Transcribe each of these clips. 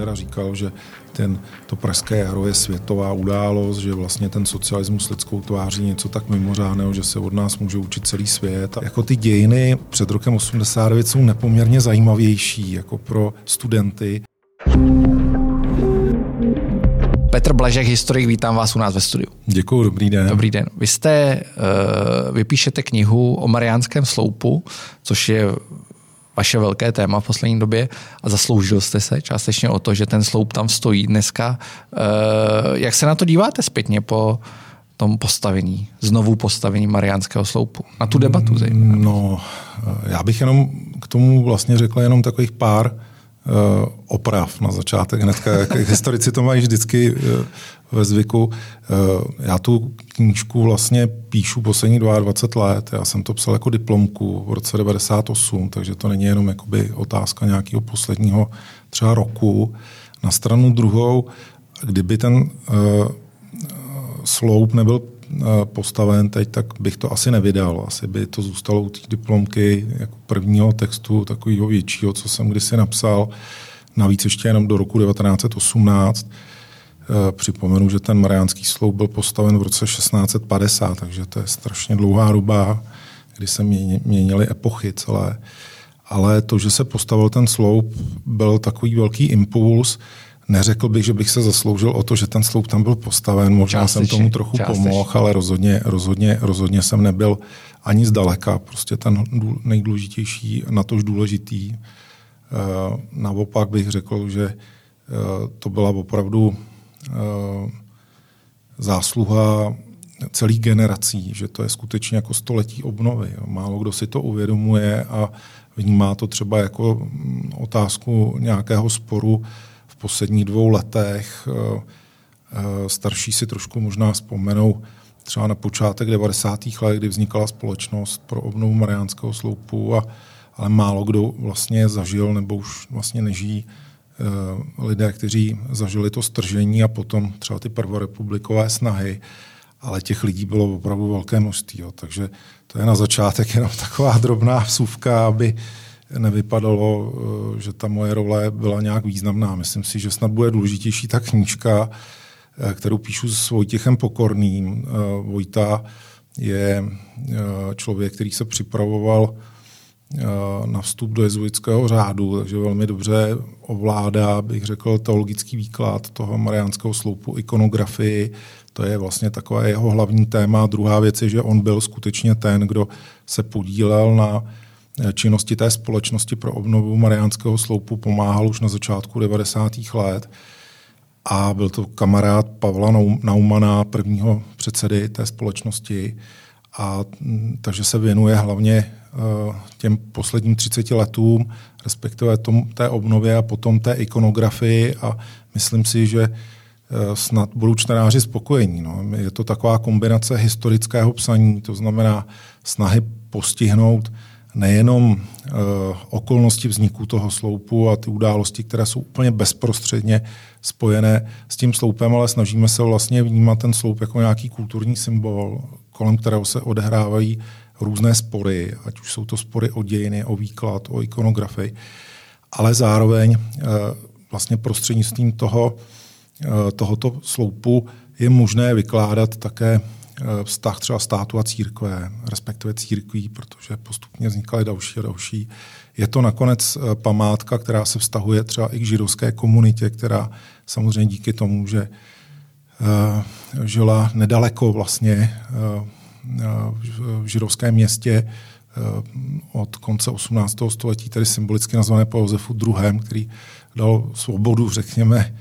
Bandera říkal, že ten, to pražské jaro je světová událost, že vlastně ten socialismus lidskou tváří něco tak mimořádného, že se od nás může učit celý svět. A jako ty dějiny před rokem 89 jsou nepoměrně zajímavější jako pro studenty. Petr Blažek, historik, vítám vás u nás ve studiu. Děkuji, dobrý den. Dobrý den. Vy jste, uh, vypíšete knihu o Mariánském sloupu, což je vaše velké téma v poslední době a zasloužil jste se částečně o to, že ten sloup tam stojí dneska. Uh, jak se na to díváte zpětně po tom postavení, znovu postavení Mariánského sloupu? Na tu debatu zejména. No, já bych jenom k tomu vlastně řekl jenom takových pár Eh, oprav na začátek hnedka. Jak historici to mají vždycky eh, ve zvyku. Eh, já tu knížku vlastně píšu poslední 22 let. Já jsem to psal jako diplomku v roce 98, takže to není jenom jakoby otázka nějakého posledního třeba roku. Na stranu druhou, kdyby ten sloup nebyl postaven teď, tak bych to asi nevydal. Asi by to zůstalo u té diplomky jako prvního textu, takového většího, co jsem kdysi napsal. Navíc ještě jenom do roku 1918. E, připomenu, že ten Mariánský sloup byl postaven v roce 1650, takže to je strašně dlouhá doba, kdy se měnily epochy celé. Ale to, že se postavil ten sloup, byl takový velký impuls, Neřekl bych, že bych se zasloužil o to, že ten sloup tam byl postaven. Možná částečně, jsem tomu trochu pomohl, ale rozhodně, rozhodně, rozhodně jsem nebyl ani zdaleka. Prostě ten nejdůležitější, natož důležitý. Eh, naopak bych řekl, že eh, to byla opravdu eh, zásluha celých generací, že to je skutečně jako století obnovy. Málo kdo si to uvědomuje a vnímá to třeba jako mm, otázku nějakého sporu posledních dvou letech. Eh, eh, starší si trošku možná vzpomenou třeba na počátek 90. let, kdy vznikala společnost pro obnovu Mariánského sloupu, a, ale málo kdo vlastně zažil nebo už vlastně nežijí eh, lidé, kteří zažili to stržení a potom třeba ty prvorepublikové snahy, ale těch lidí bylo opravdu velké množství. Jo. Takže to je na začátek jenom taková drobná vsuvka, aby, nevypadalo, eh, že ta moje role byla nějak významná. Myslím si, že snad bude důležitější ta knížka, eh, kterou píšu s Vojtěchem Pokorným. Eh, Vojta je člověk, který se připravoval na vstup do jezuitského řádu, takže velmi dobře ovládá, bych řekl, teologický výklad toho mariánského sloupu, ikonografii. To je vlastně takové jeho hlavní téma. Druhá věc je, že on byl skutečně ten, kdo se podílel na činnosti té společnosti pro obnovu Mariánského sloupu pomáhal už na začátku 90. let a byl to kamarád Pavla Naumana, prvního předsedy té společnosti. A mm, takže se věnuje hlavně e, těm posledním 30 letům, respektive tom, té obnově a potom té ikonografii a myslím si, že e, snad budou čtenáři spokojení. No. Je to taková kombinace historického psaní, to znamená snahy postihnout nejenom uh, okolnosti vzniku toho sloupu a ty události, které jsou úplně bezprostředně spojené s tím sloupem, ale snažíme se vlastně vnímat ten sloup jako nějaký kulturní symbol, kolem kterého se odehrávají různé spory, ať už jsou to spory o dějiny, o výklad, o ikonografii, ale zároveň uh, vlastně prostřednictvím toho, uh, tohoto sloupu je možné vykládat také Eh, vztah třeba státu a církve, respektive církví, protože postupně vznikaly další a další. Je to nakonec eh, památka, která se vztahuje třeba i k židovské komunitě, která samozřejmě díky tomu, že eh, žila nedaleko vlastně v židovském městě od konce 18. století, tedy symbolicky nazvané po Josefu II., který dal svobodu, řekněme,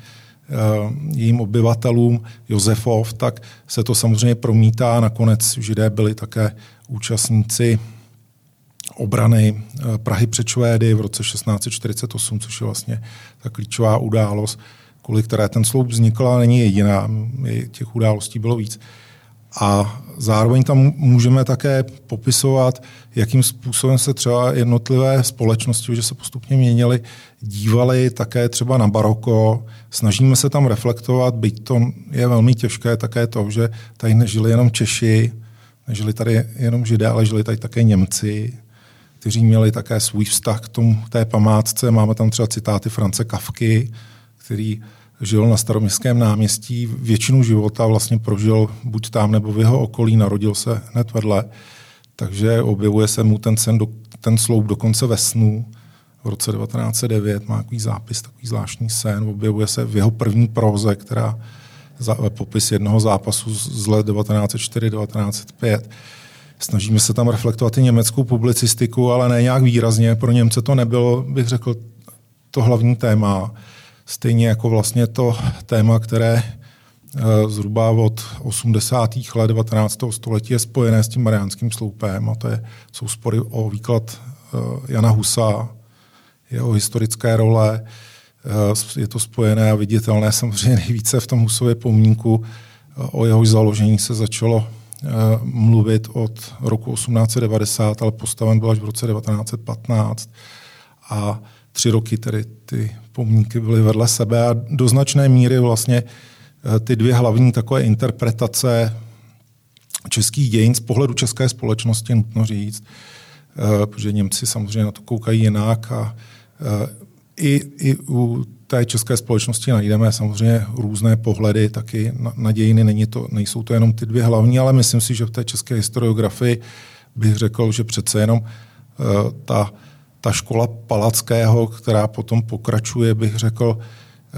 Eh, jejím obyvatelům Josefov, tak se to samozřejmě promítá. Nakonec židé byli také účastníci obrany eh, Prahy před Švédy v roce 1648, což je vlastně ta klíčová událost, kvůli které ten sloup vznikl, ale není jediná. Těch událostí bylo víc. A zároveň tam můžeme také popisovat, jakým způsobem se třeba jednotlivé společnosti, že se postupně měnily, dívali také třeba na baroko. Snažíme se tam reflektovat, byť to je velmi těžké, také to, že tady nežili jenom Češi, nežili tady jenom Židé, ale žili tady také Němci, kteří měli také svůj vztah k tomu, té památce. Máme tam třeba citáty France Kavky, který žil na staroměstském náměstí, většinu života vlastně prožil buď tam nebo v jeho okolí, narodil se hned vedle, takže objevuje se mu ten, sen ten sloup dokonce ve snu. V roce 1909 má takový zápis, takový zvláštní sen, objevuje se v jeho první proze, která za, popis jednoho zápasu z let 1904-1905. Snažíme se tam reflektovat i německou publicistiku, ale ne nějak výrazně. Pro Němce to nebylo, bych řekl, to hlavní téma. Stejně jako vlastně to téma, které eh, zhruba od 80. let 19. století je spojené s tím mariánským sloupem a to je, jsou spory o výklad eh, Jana Husa, jeho historické role, eh, je to spojené a viditelné samozřejmě nejvíce v tom Husově pomínku, o jehož založení se začalo mluvit od roku 1890, ale postaven byl až v roce 1915 a tři roky tedy ty pomníky byly vedle sebe a do značné míry vlastně eh, ty dvě hlavní takové interpretace českých dějin z pohledu české společnosti, nutno říct, eh, protože Němci samozřejmě na to koukají jinak a eh, i, i u té české společnosti najdeme samozřejmě různé pohledy taky na, na dějiny. Není to, nejsou to jenom ty dvě hlavní, ale myslím si, že v té české historiografii bych řekl, že přece jenom ta ta škola Palackého, která potom pokračuje, bych řekl, eh,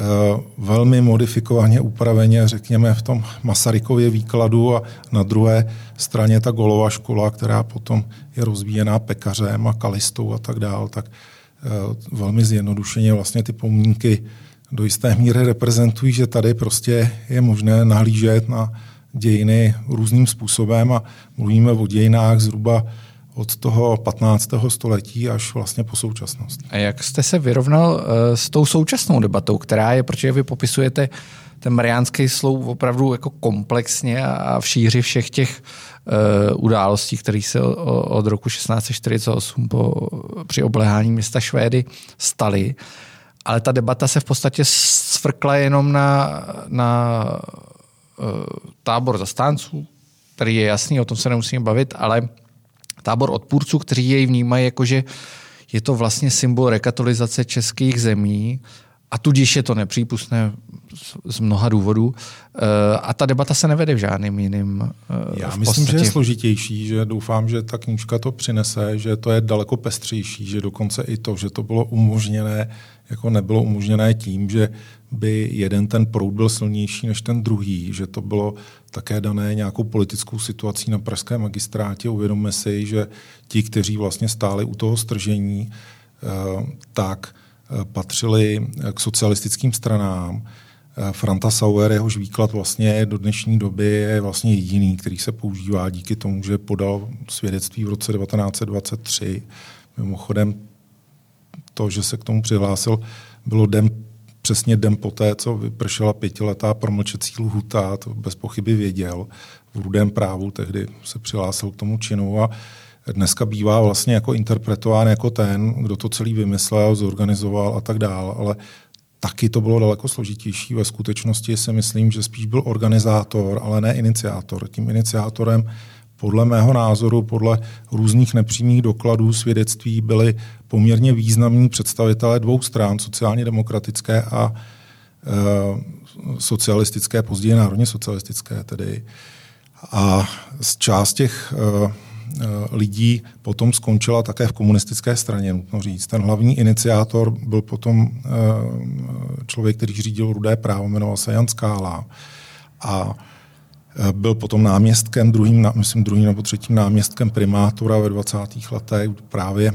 velmi modifikovaně, upraveně, řekněme, v tom Masarykově výkladu a na druhé straně ta Golova škola, která potom je rozvíjená pekařem a kalistou a tak dál, tak eh, velmi zjednodušeně vlastně ty pomínky do jisté míry reprezentují, že tady prostě je možné nahlížet na dějiny různým způsobem a mluvíme o dějinách zhruba od toho 15. století až vlastně po současnost. A jak jste se vyrovnal uh, s tou současnou debatou, která je, protože vy popisujete ten mariánský sloup opravdu jako komplexně a v šíři všech těch uh, událostí, které se od roku 1648 po, při obléhání města Švédy staly. Ale ta debata se v podstatě svrkla jenom na, na uh, tábor zastánců, který je jasný, o tom se nemusíme bavit, ale tábor odpůrců, kteří jej vnímají jako, že je to vlastně symbol rekatolizace českých zemí a tudíž je to nepřípustné z mnoha důvodů. Eh, a ta debata se nevede v žádným jiným. Eh, Já myslím, podstatě. že je složitější, že doufám, že ta knížka to přinese, že to je daleko pestřejší, že dokonce i to, že to bylo umožněné, jako nebylo umožněné tím, že by jeden ten proud byl silnější než ten druhý, že to bylo také dané nějakou politickou situací na pražském magistrátě. Uvědomme si, že ti, kteří vlastně stáli u toho stržení, eh, tak eh, patřili k socialistickým stranám. Eh, Franta Sauer, jehož výklad vlastně do dnešní doby je vlastně jediný, který se používá díky tomu, že podal svědectví v roce 1923. Mimochodem to, že se k tomu přihlásil, bylo den přesně den poté, co vypršela pětiletá promlčecí lhuta, to bez pochyby věděl. V rudém právu tehdy se přihlásil k tomu činu a dneska bývá vlastně jako interpretován jako ten, kdo to celý vymyslel, zorganizoval a tak dál, ale taky to bylo daleko složitější. Ve skutečnosti si myslím, že spíš byl organizátor, ale ne iniciátor. Tím iniciátorem podle mého názoru, podle různých nepřímých dokladů, svědectví byli poměrně významní představitelé dvou stran, sociálně demokratické a e, socialistické, později národně socialistické tedy. A z část těch e, lidí potom skončila také v komunistické straně, nutno říct. Ten hlavní iniciátor byl potom e, člověk, který řídil rudé právo, jmenoval se Jan Skála. A byl potom náměstkem, druhým, myslím druhým nebo třetím náměstkem primátora ve 20. letech právě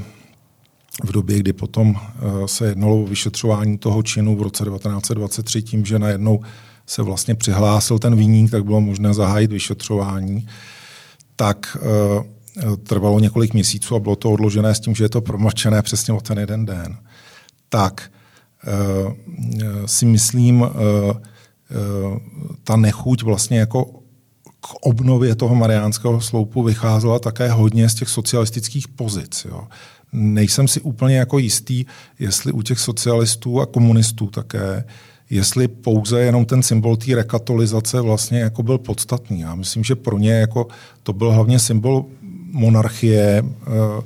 v době, kdy potom eh, se jednalo o vyšetřování toho činu v roce 1923 tím, že najednou se vlastně přihlásil ten výník, tak bylo možné zahájit vyšetřování, tak eh, trvalo několik měsíců a bylo to odložené s tím, že je to promlčené přesně o ten jeden den. Tak si myslím, ta nechuť vlastně jako k obnově toho mariánského sloupu vycházela také hodně z těch socialistických pozic. Jo. Nejsem si úplně jako jistý, jestli u těch socialistů a komunistů také, jestli pouze jenom ten symbol té rekatolizace vlastně jako byl podstatný. Já myslím, že pro ně jako to byl hlavně symbol monarchie, eh,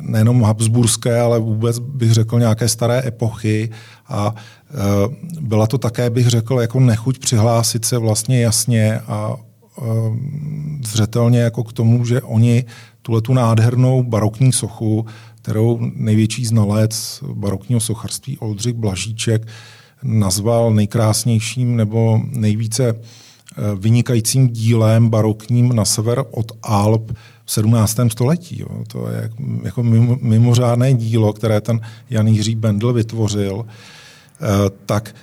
nejenom habsburské, ale vůbec bych řekl nějaké staré epochy a byla to také, bych řekl, jako nechuť přihlásit se vlastně jasně a zřetelně jako k tomu, že oni tuhle tu nádhernou barokní sochu, kterou největší znalec barokního socharství Oldřich Blažíček nazval nejkrásnějším nebo nejvíce eh, vynikajícím dílem barokním na sever od Alp v 17. století. Jo. To je jako mimořádné dílo, které ten Jan Jiří Bendl vytvořil. Eh, tak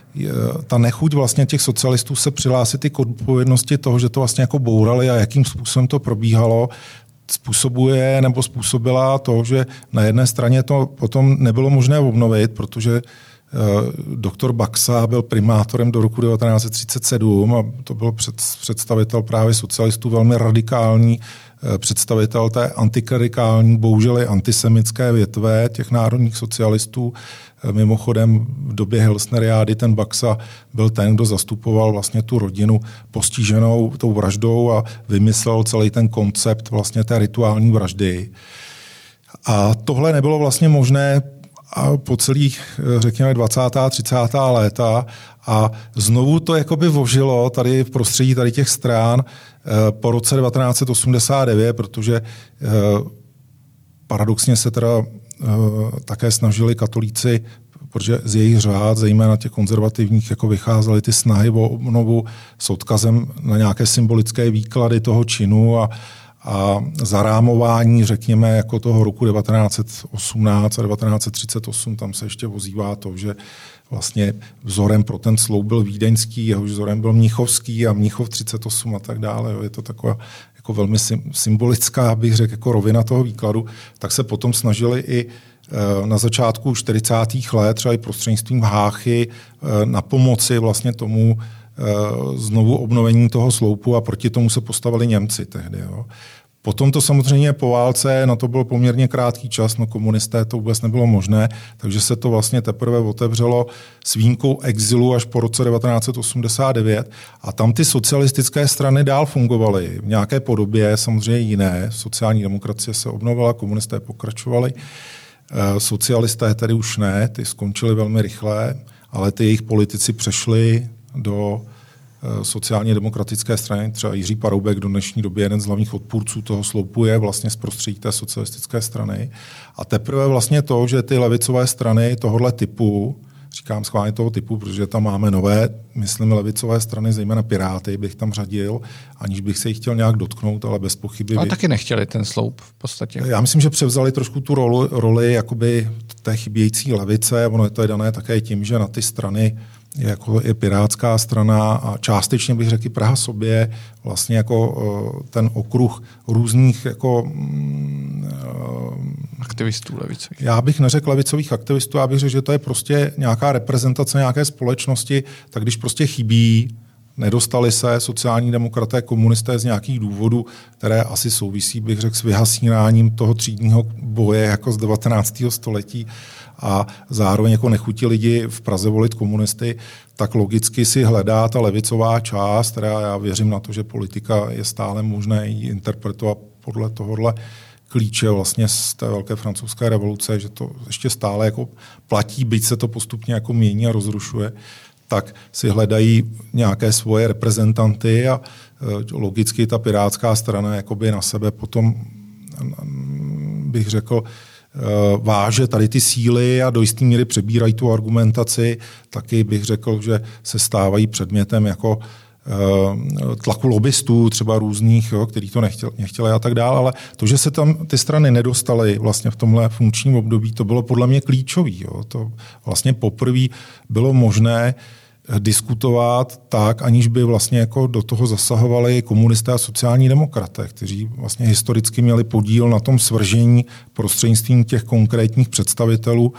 ta nechuť vlastně těch socialistů se přihlásit i k odpovědnosti toho, že to vlastně jako bourali a jakým způsobem to probíhalo, způsobuje nebo způsobila to, že na jedné straně to potom nebylo možné obnovit, protože eh, doktor Baxa byl primátorem do roku 1937 a to byl představitel právě socialistů, velmi radikální eh, představitel té antiklerikální, bohužel i antisemické větve těch národních socialistů, Mimochodem v době Hilsneriády ten Baxa byl ten, kdo zastupoval vlastně tu rodinu postiženou tou vraždou a vymyslel celý ten koncept vlastně té rituální vraždy. A tohle nebylo vlastně možné a po celých, řekněme, 20. a 30. léta a znovu to jakoby vožilo tady v prostředí tady těch strán eh, po roce 1989, protože eh, paradoxně se teda Eh, také snažili katolíci, protože z jejich řád, zejména těch konzervativních, jako vycházely ty snahy o obnovu s odkazem na nějaké symbolické výklady toho činu a, a zarámování, řekněme, jako toho roku 1918 a 1938, tam se ještě vozívá to, že vlastně vzorem pro ten sloup byl vídeňský, jehož vzorem byl Mnichovský a Mnichov 38 a tak dále. Je to taková jako velmi symbolická, bych řekl, jako rovina toho výkladu, tak se potom snažili i eh, na začátku 40. let, třeba i prostřednictvím Háchy, eh, na pomoci vlastně tomu znovu obnovení toho sloupu a proti tomu se postavili Němci tehdy. Jo. Potom to samozřejmě po válce, na to byl poměrně krátký čas, no komunisté to vůbec nebylo možné, takže se to vlastně teprve otevřelo s výjimkou exilu až po roce 1989 a tam ty socialistické strany dál fungovaly v nějaké podobě, samozřejmě jiné. Sociální demokracie se obnovila, komunisté pokračovali, eh, socialisté tedy už ne, ty skončili velmi rychle, ale ty jejich politici přešli do Eh, sociálně demokratické strany, třeba Jiří Paroubek do dnešní doby jeden z hlavních odpůrců toho sloupu je vlastně z prostředí té socialistické strany. A teprve vlastně to, že ty levicové strany tohohle typu, říkám schválně toho typu, protože tam máme nové, myslím, levicové strany, zejména Piráty bych tam řadil, aniž bych se jich chtěl nějak dotknout, ale bez pochyby. Ale taky nechtěli ten sloup v podstatě. Já myslím, že převzali trošku tu roli, roli jakoby té chybějící levice. Ono je to je dané také tím, že na ty strany jako je Pirátská strana a částečně bych řekl Praha sobě, vlastně jako eh, ten okruh různých jako, mm, eh, aktivistů levicových. Já bych neřekl levicových aktivistů, já bych řekl, že to je prostě nějaká reprezentace nějaké společnosti, tak když prostě chybí Nedostali se sociální demokraté, komunisté z nějakých důvodů, které asi souvisí, bych řekl, s vyhasínáním toho třídního boje jako z 19. století a zároveň jako nechutí lidi v Praze volit komunisty, tak logicky si hledá ta levicová část, která já věřím na to, že politika je stále možné ji interpretovat podle tohohle klíče vlastně z té velké francouzské revoluce, že to ještě stále jako platí, byť se to postupně jako mění a rozrušuje, tak si hledají nějaké svoje reprezentanty a e, logicky ta pirátská strana jakoby na sebe potom bych řekl, e, váže tady ty síly a do jisté míry přebírají tu argumentaci. Taky bych řekl, že se stávají předmětem jako tlaku lobbystů, třeba různých, jo, který to nechtěli, nechtěli a tak dále, ale to, že se tam ty strany nedostaly vlastně v tomhle funkčním období, to bylo podle mě klíčový. Jo. To vlastně poprvé bylo možné diskutovat tak, aniž by vlastně jako do toho zasahovali komunisté a sociální demokraté, kteří vlastně historicky měli podíl na tom svržení prostřednictvím těch konkrétních představitelů.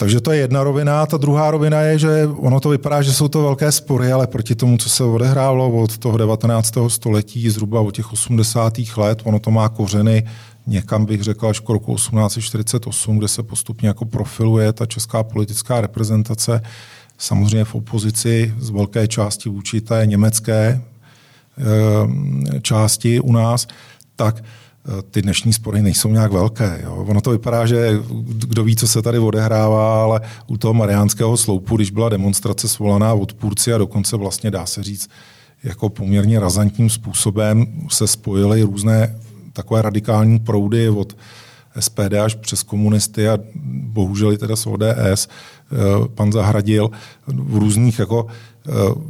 Takže to je jedna rovina. Ta druhá rovina je, že ono to vypadá, že jsou to velké spory, ale proti tomu, co se odehrálo od toho 19. století, zhruba od těch 80. let, ono to má kořeny někam bych řekl až k roku 1848, kde se postupně jako profiluje ta česká politická reprezentace samozřejmě v opozici z velké části vůči té německé eh, části u nás, tak ty dnešní spory nejsou nějak velké. Jo. Ono to vypadá, že kdo ví, co se tady odehrává, ale u toho mariánského sloupu, když byla demonstrace svolaná odpůrci a dokonce vlastně dá se říct, jako poměrně razantním způsobem se spojily různé takové radikální proudy od SPD až přes komunisty a bohužel i teda z ODS, eh, pan Zahradil v různých jako eh,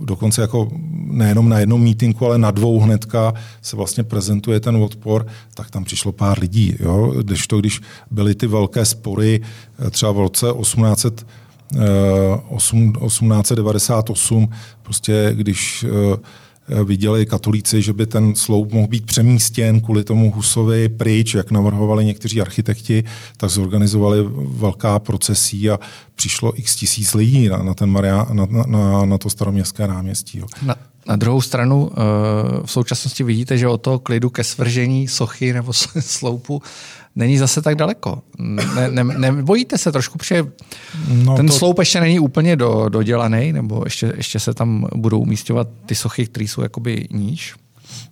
dokonce jako nejenom na jednom mítinku, ale na dvou hnedka se vlastně prezentuje ten odpor, tak tam přišlo pár lidí. Jo? Když to, když byly ty velké spory eh, třeba v roce 1800 1898, prostě když Eh, viděli katolíci, že by ten sloup mohl být přemístěn kvůli tomu Husovi pryč, jak navrhovali někteří architekti, tak zorganizovali velká procesí a přišlo x tisíc lidí na, na, ten Maria, na, na, na to staroměstské náměstí. Jo. Na, na druhou stranu eh, v současnosti vidíte, že o toho klidu ke svržení sochy nebo sloupu není zase tak daleko. Ne, ne, nebojíte se trošku, protože no ten to... sloup ještě není úplně do, dodělaný, nebo ještě, ještě se tam budou umístěvat ty sochy, které jsou jakoby níž?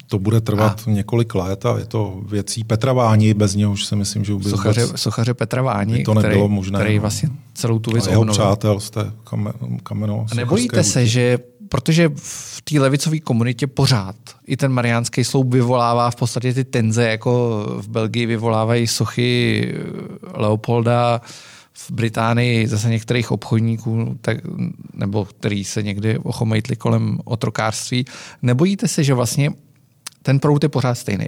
To bude trvat a. několik let a je to věcí Petra Váni, bez něho už si myslím, že by sochaře, vůbec, sochaře Petra Váni, to nebylo který, možné, který no. vlastně celou tu věc jeho přátel z té kameno. Nebojíte se, že protože v té levicové komunitě pořád i ten mariánský sloup vyvolává v podstatě ty tenze, jako v Belgii vyvolávají sochy Leopolda, v Británii zase některých obchodníků, tak, nebo který se někdy ochomejtli kolem otrokářství. Nebojíte se, že vlastně ten prout je pořád stejný?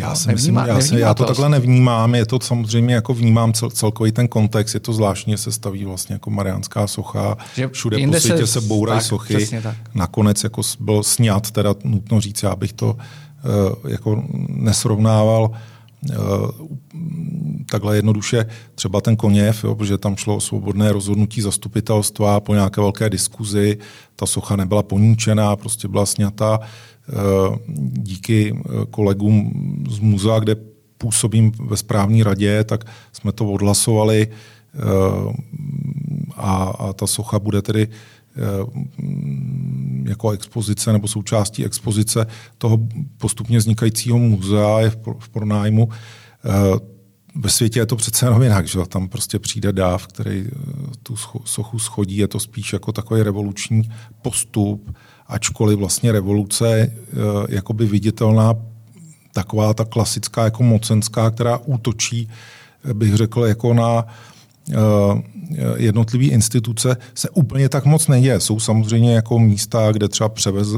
Já si myslím, já, se, já to takhle nevnímám, je to samozřejmě jako vnímám cel, celkový ten kontext, je to zvláštně se staví vlastně jako Mariánská socha, že všude po světě se, se bourají sochy, nakonec jako byl sňat, teda nutno říct, já bych to uh, jako nesrovnával uh, takhle jednoduše. Třeba ten koněv, jo, protože tam šlo o svobodné rozhodnutí zastupitelstva po nějaké velké diskuzi, ta socha nebyla poníčená, prostě byla Eh, díky eh, kolegům z muzea, kde působím ve správní radě, tak jsme to odhlasovali eh, a, a ta socha bude tedy jako expozice nebo součástí expozice toho postupně vznikajícího muzea je v pronájmu. Ve světě je to přece jenom jinak, že tam prostě přijde dáv, který tu sochu schodí, je to spíš jako takový revoluční postup, ačkoliv vlastně revoluce je jakoby viditelná taková ta klasická jako mocenská, která útočí, bych řekl, jako na eh, jednotlivé instituce se úplně tak moc neděje. Jsou samozřejmě jako místa, kde třeba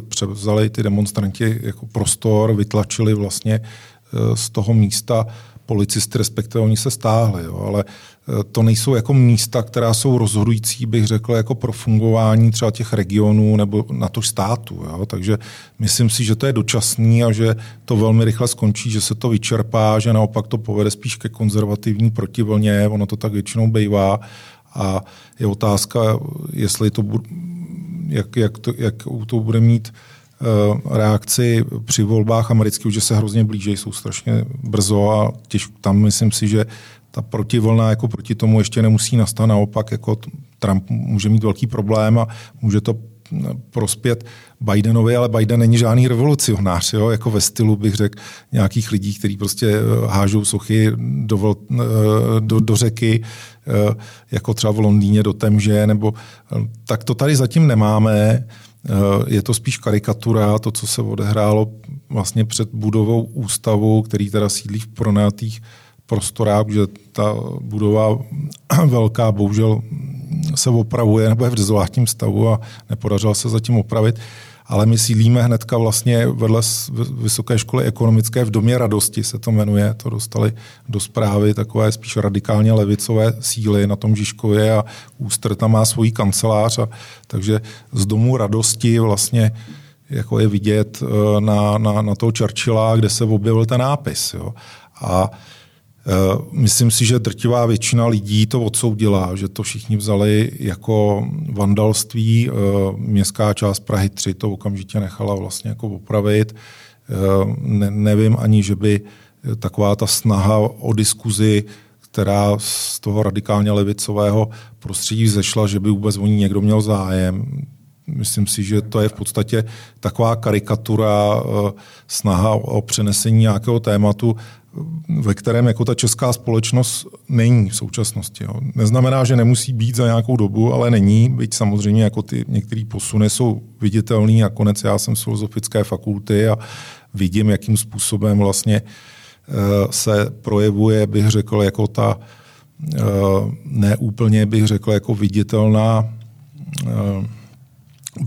převzali ty demonstranti jako prostor, vytlačili vlastně eh, z toho místa policisty, respektive oni se stáhli, jo, ale e, to nejsou jako místa, která jsou rozhodující, bych řekl, jako pro fungování třeba těch regionů nebo na to státu. Jo. Takže myslím si, že to je dočasný a že to velmi rychle skončí, že se to vyčerpá, že naopak to povede spíš ke konzervativní protivlně, ono to tak většinou bývá. A je otázka, jestli to jak, jak, to, jak to bude mít Eh, reakci při volbách amerických, že se hrozně blíží, jsou strašně brzo a těž, tam myslím si, že ta protivlna jako proti tomu ještě nemusí nastat. Naopak jako Trump může mít velký problém a může to hm, prospět Bidenovi, ale Biden není žádný revolucionář, jo? jako ve stylu bych řekl nějakých lidí, kteří prostě eh, hážou sochy do, eh, do, do řeky, jako třeba v Londýně do Temže, nebo tak to tady zatím nemáme. Je to spíš karikatura, to, co se odehrálo vlastně před budovou ústavu, který teda sídlí v pronátých prostorách, že ta budova velká bohužel se opravuje nebo je v dezolátním stavu a nepodařilo se zatím opravit ale my sídlíme hnedka vlastně vedle Vysoké školy ekonomické v Domě radosti se to jmenuje. To dostali do zprávy takové spíš radikálně levicové síly na tom Žižkově a Ústr tam má svoji kancelář. A, takže z Domu radosti vlastně jako je vidět eh, na, na, na toho Churchilla, kde se objevil ten nápis. Jo. A myslím si, že drtivá většina lidí to odsoudila, že to všichni vzali jako vandalství. Eh, městská část Prahy 3 to okamžitě nechala vlastně jako opravit. Eh, ne, nevím ani, že by taková ta snaha o diskuzi, která z toho radikálně levicového prostředí vzešla, že by vůbec o ní někdo měl zájem. Myslím si, že to je v podstatě taková karikatura, snaha o přenesení nějakého tématu ve kterém jako ta česká společnost není v současnosti. Jo. Neznamená, že nemusí být za nějakou dobu, ale není, byť samozřejmě jako ty některé posuny jsou viditelný. Nakonec já jsem z filozofické fakulty a vidím, jakým způsobem vlastně eh, se projevuje, bych řekl, jako ta eh, neúplně, bych řekl, jako viditelná eh,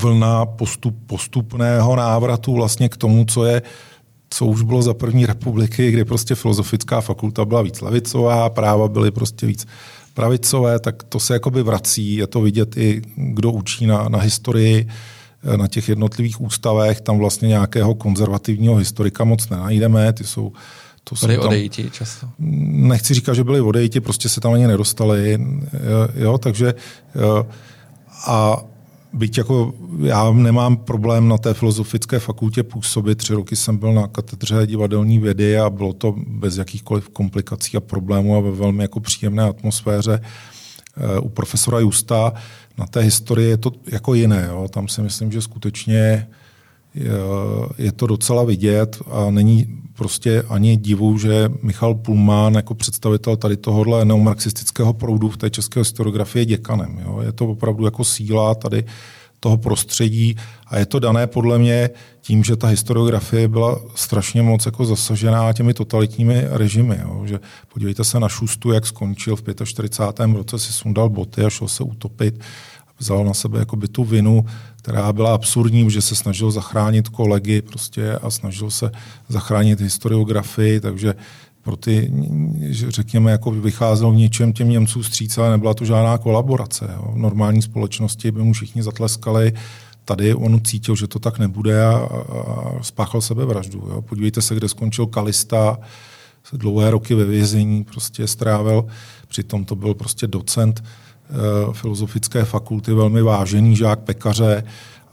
vlna postup, postupného návratu vlastně k tomu, co je co už bylo za první republiky, kdy prostě filozofická fakulta byla víc levicová, práva byly prostě víc pravicové, tak to se jakoby vrací. Je to vidět i, kdo učí na, na historii, eh, na těch jednotlivých ústavech. Tam vlastně nějakého konzervativního historika moc nenajdeme. Ty jsou to byli tam, odejiti často? Nechci říkat, že byli odejiti, prostě se tam ani nedostali. Jo, takže eh, a byť jako já nemám problém na té filozofické fakultě působit. Tři roky jsem byl na katedře divadelní vědy a bylo to bez jakýchkoliv komplikací a problémů a ve velmi jako příjemné atmosféře. Eh, u profesora Justa na té historii je to jako jiné. Jo. Tam si myslím, že skutečně je to docela vidět a není prostě ani divu, že Michal Pulmán jako představitel tady tohohle neomarxistického proudu v té české historiografii je děkanem. Jo. Je to opravdu jako síla tady toho prostředí a je to dané podle mě tím, že ta historiografie byla strašně moc jako zasažená těmi totalitními režimy. Jo. Že podívejte se na Šustu, jak skončil v 45. roce, si sundal boty a šel se utopit vzal na sebe jakoby tu vinu, která byla absurdní, že se snažil zachránit kolegy prostě a snažil se zachránit historiografii, takže pro ty, řekněme, jako vycházel v něčem těm Němcům stříc, ale nebyla to žádná kolaborace. Jo. V normální společnosti by mu všichni zatleskali, tady on cítil, že to tak nebude a, a spáchal sebevraždu. Jo. Podívejte se, kde skončil Kalista, dlouhé roky ve vězení prostě strávil, přitom to byl prostě docent filozofické fakulty, velmi vážený žák pekaře.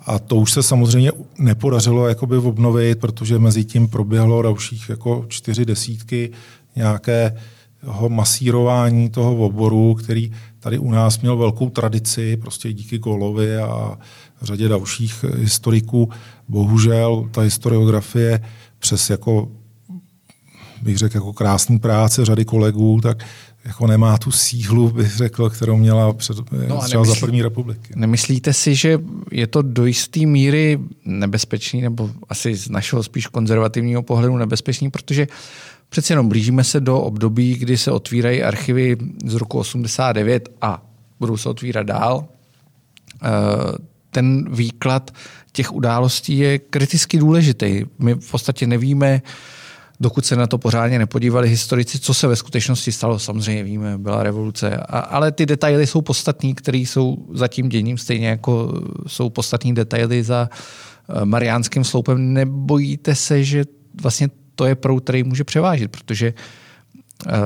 A to už se samozřejmě nepodařilo jakoby obnovit, protože mezi tím proběhlo dalších jako čtyři desítky nějakého masírování toho oboru, který tady u nás měl velkou tradici, prostě díky Golovi a řadě dalších historiků. Bohužel ta historiografie přes jako bych řekl, jako krásný práce řady kolegů, tak jako nemá tu sílu, bych řekl, kterou měla před, no třeba nemyslí, za první republiky. Nemyslíte si, že je to do jisté míry nebezpečný, nebo asi z našeho spíš konzervativního pohledu nebezpečný, protože přeci jenom blížíme se do období, kdy se otvírají archivy z roku 89 a budou se otvírat dál. Eh, ten výklad těch událostí je kriticky důležitý. My v podstatě nevíme, dokud se na to pořádně nepodívali historici, co se ve skutečnosti stalo. Samozřejmě víme, byla revoluce, a, ale ty detaily jsou podstatní, které jsou za tím děním, stejně jako jsou podstatní detaily za eh, Mariánským sloupem. Nebojíte se, že vlastně to je proud, který může převážit, protože eh,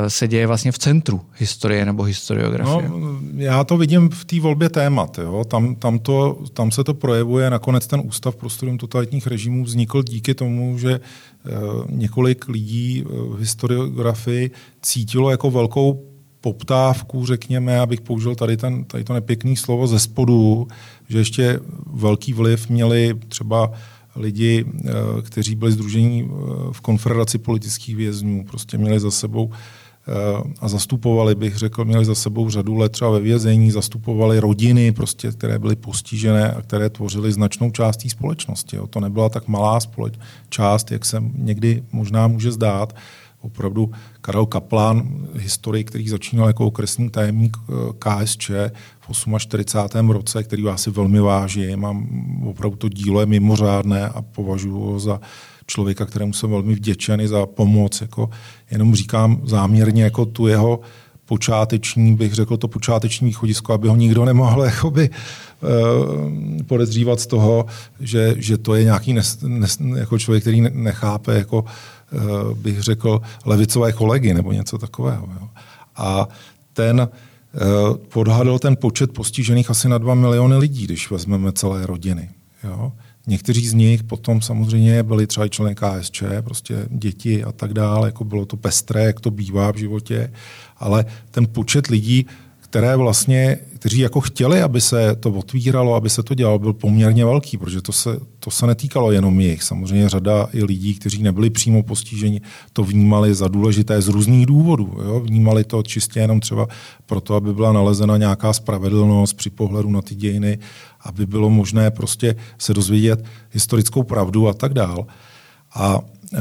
se děje vlastně v centru historie nebo historiografie? No, já to vidím v té volbě témat. Jo. Tam, tam, to, tam se to projevuje. Nakonec ten Ústav pro studium totalitních režimů vznikl díky tomu, že Eh, několik lidí eh, v historiografii cítilo jako velkou poptávku, řekněme, abych použil tady, ten, tady to nepěkný slovo ze spodu, že ještě velký vliv měli třeba lidi, eh, kteří byli združení v konfederaci politických vězňů, prostě měli za sebou Eh, a zastupovali, bych řekl, měli za sebou řadu let třeba ve vězení, zastupovali rodiny, prostě, které byly postižené a které tvořily značnou část té společnosti. Jo. To nebyla tak malá společ- část, jak se někdy možná může zdát. Opravdu Karel Kaplan, historik, který začínal jako okresní tajemník eh, KSČ v 48. roce, který vás si velmi vážím. Mám opravdu to dílo je mimořádné a považuji ho za člověka, kterému jsem velmi vděčený za pomoc. Jako, jenom říkám záměrně jako tu jeho počáteční, bych řekl to počáteční východisko, aby ho nikdo nemohl jakoby, uh, podezřívat z toho, že, že to je nějaký nes, nes, jako člověk, který nechápe, jako, uh, bych řekl, levicové kolegy nebo něco takového. Jo. A ten uh, podhadl ten počet postižených asi na 2 miliony lidí, když vezmeme celé rodiny. Jo. Někteří z nich potom samozřejmě byli třeba členy KSČ, prostě děti a tak dále, jako bylo to pestré, jak to bývá v životě, ale ten počet lidí, které vlastně, kteří jako chtěli, aby se to otvíralo, aby se to dělalo, byl poměrně velký, protože to se, to se netýkalo jenom jich. Samozřejmě řada i lidí, kteří nebyli přímo postiženi, to vnímali za důležité z různých důvodů. Jo? Vnímali to čistě jenom třeba proto, aby byla nalezena nějaká spravedlnost při pohledu na ty dějiny, aby bylo možné prostě se dozvědět historickou pravdu a tak dál. A e,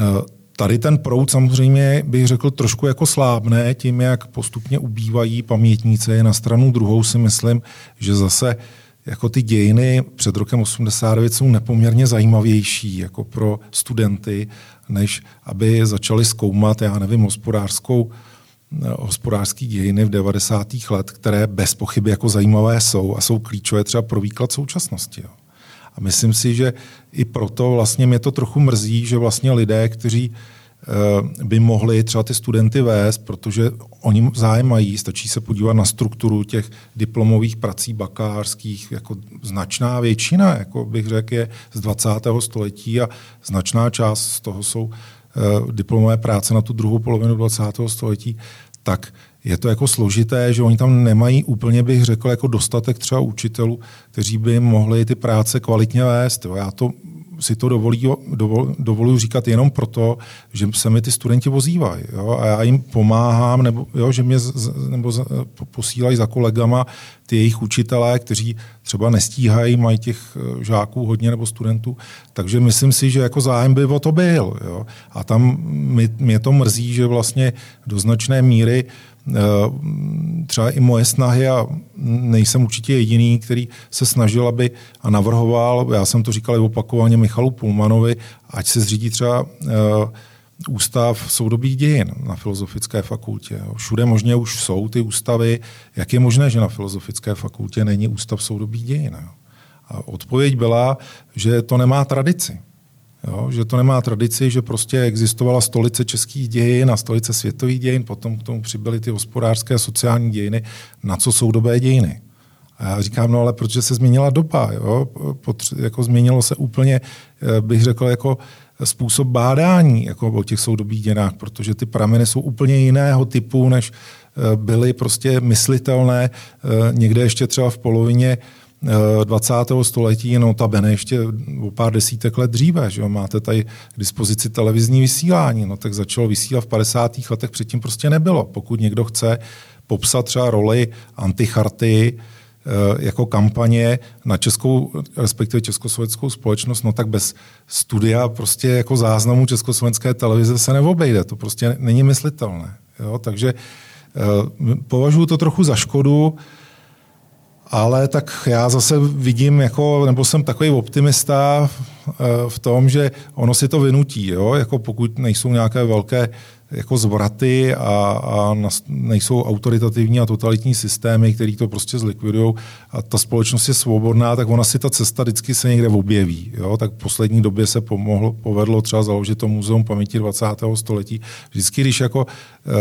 Tady ten proud samozřejmě bych řekl trošku jako slábne tím, jak postupně ubývají pamětníci. Na stranu druhou si myslím, že zase jako ty dějiny před rokem 89 jsou nepoměrně zajímavější jako pro studenty, než aby začali zkoumat, já nevím, hospodářskou hospodářské dějiny v 90. let, které bez pochyby jako zajímavé jsou a jsou klíčové třeba pro výklad současnosti. Jo. A myslím si, že i proto vlastně mě to trochu mrzí, že vlastně lidé, kteří eh, by mohli třeba ty studenty vést, protože oni zájem mají, stačí se podívat na strukturu těch diplomových prací bakářských, jako značná většina, jako bych řekl, je z 20. století a značná část z toho jsou eh, diplomové práce na tu druhou polovinu 20. století, tak je to jako složité, že oni tam nemají úplně, bych řekl, jako dostatek třeba učitelů, kteří by mohli ty práce kvalitně vést. Já to si to dovolí, dovol, dovoluji říkat jenom proto, že se mi ty studenti ozývají. Jo, a já jim pomáhám, nebo jo, že mě z, nebo z, posílají za kolegama ty jejich učitelé, kteří třeba nestíhají, mají těch eh, žáků hodně nebo studentů. Takže myslím si, že jako zájem by o to byl. Jo. A tam mě, mě to mrzí, že vlastně do značné míry třeba i moje snahy a nejsem určitě jediný, který se snažil, aby a navrhoval, já jsem to říkal i opakovaně Michalu Pulmanovi, ať se zřídí třeba eh, ústav soudobých dějin na Filozofické fakultě. Všude možně už jsou ty ústavy. Jak je možné, že na Filozofické fakultě není ústav soudobých dějin? A odpověď byla, že to nemá tradici. Jo, že to nemá tradici, že prostě existovala stolice českých dějin a stolice světových dějin, potom k tomu přibyly ty hospodářské a sociální dějiny, na co jsou dobé dějiny. A já říkám, no ale protože se změnila doba, jo? Potře- jako změnilo se úplně, eh, bych řekl, jako způsob bádání jako o těch soudobých dějinách, protože ty prameny jsou úplně jiného typu, než eh, byly prostě myslitelné eh, někde ještě třeba v polovině 20. století, no ta bene ještě o pár desítek let dříve. Že jo? Máte tady k dispozici televizní vysílání, no tak začalo vysílat v 50. letech, předtím prostě nebylo. Pokud někdo chce popsat třeba roli anticharty, eh, jako kampaně na českou, respektive československou společnost, no tak bez studia prostě jako záznamu československé televize se neobejde. To prostě není myslitelné. Jo? Takže eh, považuji to trochu za škodu. Ale tak já zase vidím, jako, nebo jsem takový optimista eh, v tom, že ono si to vynutí, jo? Jako pokud nejsou nějaké velké jako zvraty a, a nejsou autoritativní a totalitní systémy, které to prostě zlikvidují a ta společnost je svobodná, tak ona si ta cesta vždycky se někde objeví. Jo? Tak v poslední době se pomohlo, povedlo třeba založit to Muzeum paměti 20. století. Vždycky, když jako eh,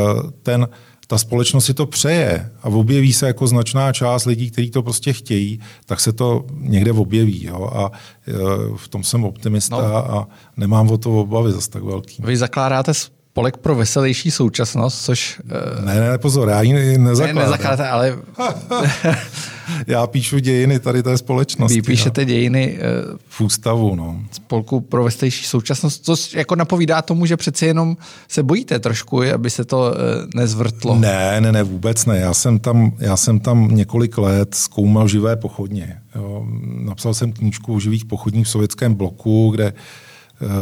ten ta společnost si to přeje a objeví se jako značná část lidí, kteří to prostě chtějí, tak se to někde objeví. Jo? A e, v tom jsem optimista no. a nemám o to obavy zase tak velký. Vy zakládáte spolek pro veselější současnost, což... Uh... Ne, ne, pozor, já ji nezakládám. Ne, nezakládáte, ale... já píšu dějiny tady té společnosti. Vy píšete no. dějiny... Uh, v ústavu, no. Spolku pro veselější současnost, což jako napovídá tomu, že přeci jenom se bojíte trošku, aby se to uh, nezvrtlo. Ne, ne, ne, vůbec ne. Já jsem tam, já jsem tam několik let zkoumal živé pochodně. Jo. Napsal jsem knížku o živých pochodních v sovětském bloku, kde Eh,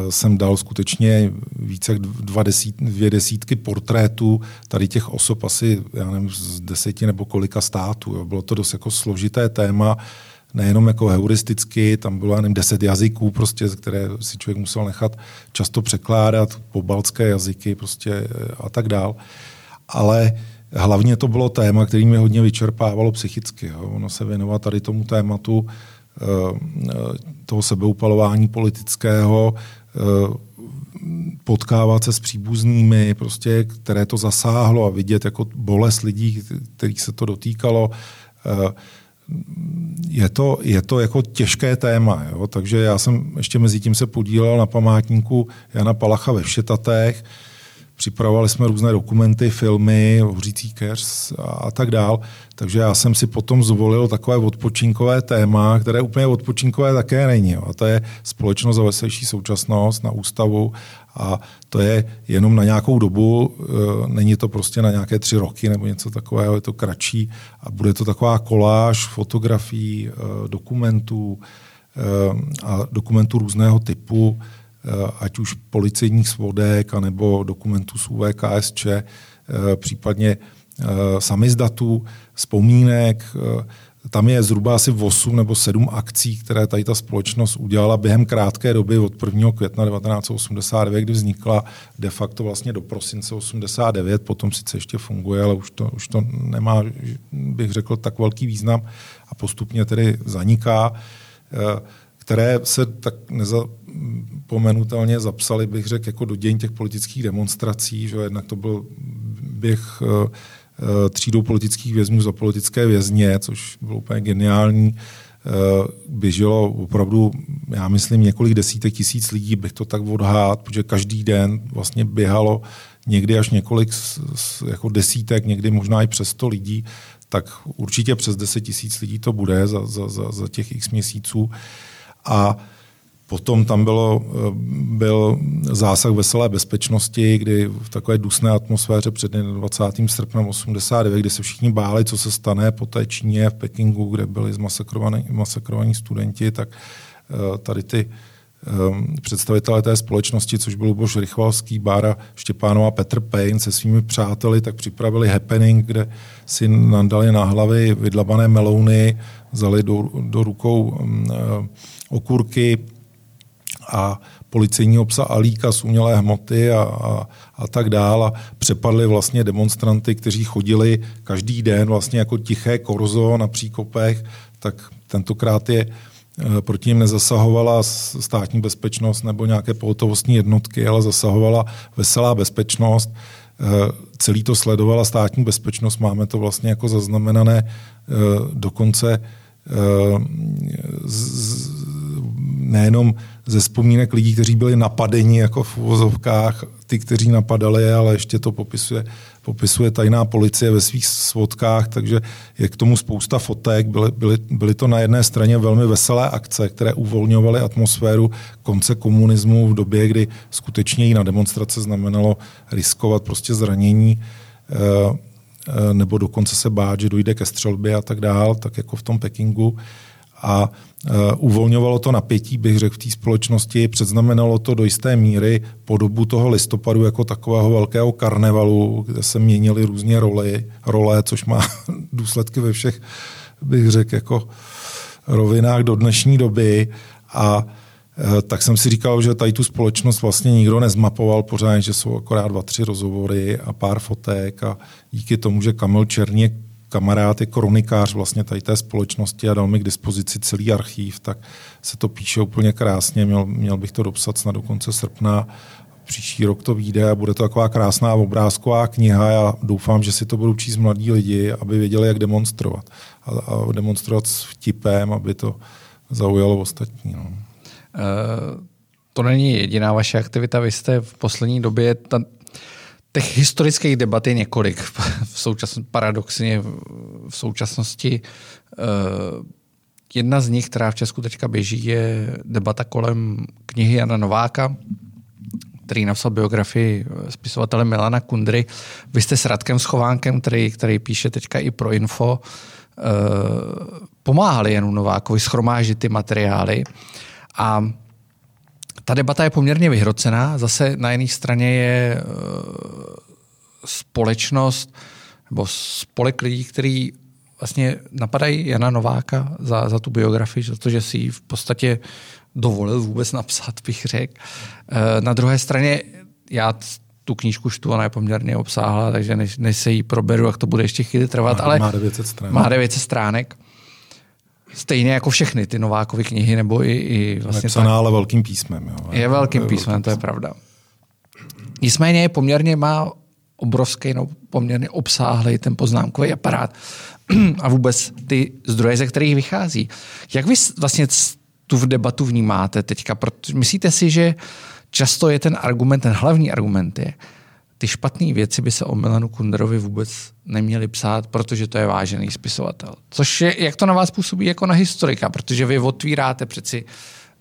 jsem dal skutečně více jak dva desít, dvě desítky portrétů tady těch osob asi, já nevím, z deseti nebo kolika států. Jo. Bylo to dost jako složité téma, nejenom jako heuristicky, tam bylo, nevím, deset jazyků, prostě, které si člověk musel nechat často překládat, pobaltské jazyky prostě eh, a tak dál. Ale hlavně to bylo téma, který mě hodně vyčerpávalo psychicky. Jo. Ono se věnovat tady tomu tématu Eh, toho sebeupalování politického, eh, potkávat se s příbuznými, prostě, které to zasáhlo a vidět jako bolest lidí, kterých se to dotýkalo. Eh, je to, je to jako těžké téma, jo? takže já jsem ještě mezi tím se podílel na památníku Jana Palacha ve Všetatech, připravovali jsme různé dokumenty, filmy, Hořící keř a, tak dál. Takže já jsem si potom zvolil takové odpočinkové téma, které úplně odpočinkové také není. A to je společnost za veselší současnost na ústavu a to je jenom na nějakou dobu, e, není to prostě na nějaké tři roky nebo něco takového, je to kratší a bude to taková koláž fotografií, e, dokumentů e, a dokumentů různého typu, ať už policejních svodek, anebo dokumentů z UVKSČ, případně samizdatů, vzpomínek, tam je zhruba asi 8 nebo 7 akcí, které tady ta společnost udělala během krátké doby od 1. května 1989, kdy vznikla de facto vlastně do prosince 89, potom sice ještě funguje, ale už to, už to nemá, bych řekl, tak velký význam a postupně tedy zaniká, eh, které se tak nezapomenutelně zapsaly, bych řekl, jako do děň těch politických demonstrací, že jednak to byl běh eh, Eh, třídou politických vězňů za politické vězně, což bylo úplně geniální. Eh, běželo opravdu, já myslím, několik desítek tisíc lidí, bych to tak odhád, protože každý den vlastně běhalo někdy až několik jako desítek, někdy možná i přes sto lidí, tak určitě přes deset tisíc lidí to bude za, za, za, za těch x měsíců. A Potom tam bylo, eh, byl zásah veselé bezpečnosti, kdy v takové dusné atmosféře před 20. srpnem 89, kdy se všichni báli, co se stane po té Číně v Pekingu, kde byli zmasakrovaní, masakrovaní studenti, tak eh, tady ty eh, představitelé té společnosti, což byl Bož Rychvalský, Bára Štěpánova, Petr Payne se svými přáteli, tak připravili happening, kde si nandali na hlavy vydlabané melouny, vzali do, do rukou um, okurky, a policejního psa Alíka z umělé hmoty a, a, a tak dál a přepadli vlastně demonstranty, kteří chodili každý den vlastně jako tiché korzo na příkopech, tak tentokrát je eh, proti ním nezasahovala státní bezpečnost nebo nějaké pohotovostní jednotky, ale zasahovala veselá bezpečnost. Eh, celý to sledovala státní bezpečnost, máme to vlastně jako zaznamenané eh, dokonce nejenom ze vzpomínek lidí, kteří byli napadeni jako v uvozovkách, ty, kteří napadali, ale ještě to popisuje, popisuje tajná policie ve svých svodkách, takže je k tomu spousta fotek. Byly, byly, byly to na jedné straně velmi veselé akce, které uvolňovaly atmosféru konce komunismu v době, kdy skutečně i na demonstrace znamenalo riskovat prostě zranění eh, eh, nebo dokonce se bát, že dojde ke střelbě a tak dál, tak jako v tom Pekingu. A Eh, uvolňovalo to napětí, bych řekl, v té společnosti, předznamenalo to do jisté míry podobu toho listopadu jako takového velkého karnevalu, kde se měnily různě roli, role, což má důsledky ve všech, bych řekl, jako rovinách do dnešní doby. A eh, tak jsem si říkal, že tady tu společnost vlastně nikdo nezmapoval pořádně, že jsou akorát dva, tři rozhovory a pár fotek a díky tomu, že Kamil Černík kamarád je kronikář vlastně tady té společnosti a dal mi k dispozici celý archív, tak se to píše úplně krásně. Měl, měl bych to dopsat snad do konce srpna. Příští rok to vyjde a bude to taková krásná obrázková kniha. Já doufám, že si to budou číst mladí lidi, aby věděli, jak demonstrovat. A, a demonstrovat s vtipem, aby to zaujalo ostatní. No. Uh, to není jediná vaše aktivita. Vy jste v poslední době, ta, těch historických debat je několik. V současnosti, paradoxně v současnosti uh, jedna z nich, která v Česku teďka běží, je debata kolem knihy Jana Nováka, který napsal biografii spisovatele Milana Kundry. Vy jste s Radkem Schovánkem, který, který píše teďka i pro Info, uh, pomáhali Janu Novákovi schromážit ty materiály a ta debata je poměrně vyhrocená. Zase na jedné straně je e, společnost nebo spolek lidí, který vlastně napadají Jana Nováka za, za tu biografii, za to, že si ji v podstatě dovolil vůbec napsat, bych řekl. E, na druhé straně já tu knížku čtu, ona je poměrně obsáhla, takže než, než se jí proberu, jak to bude ještě chvíli trvat, má, ale má 900 stránek. Má 900 stránek. Stejně jako všechny ty Novákovy knihy, nebo i, i vlastně... Napsaná tak, ale velkým písmem. Jo. Je velkým písmem, to je pravda. Nicméně je poměrně má obrovský, no, poměrně obsáhlý ten poznámkový aparát a vůbec ty zdroje, ze kterých vychází. Jak vy vlastně tu v debatu vnímáte teďka? Myslíte si, že často je ten argument, ten hlavní argument je, ty špatné věci by se o Milanu Kunderovi vůbec neměly psát, protože to je vážený spisovatel. Což je, jak to na vás působí jako na historika, protože vy otvíráte přeci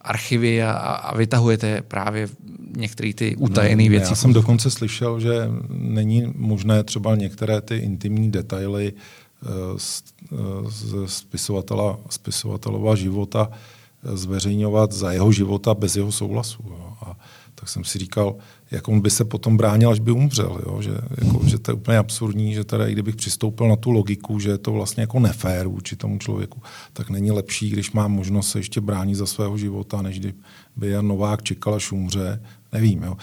archivy a, a vytahujete právě některé ty utajené věci. Já jsem dokonce slyšel, že není možné třeba některé ty intimní detaily eh, z, eh, z spisovatela, spisovatelova života eh, zveřejňovat za jeho života bez jeho souhlasu. Jo. A tak jsem si říkal, jak on by se potom bránil, až by umřel. Jo? Že, jako, že to je úplně absurdní, že teda i kdybych přistoupil na tu logiku, že je to vlastně jako nefér vůči tomu člověku, tak není lepší, když mám možnost se ještě bránit za svého života, než kdyby Jan Novák čekal, až umře. Nevím. Jo?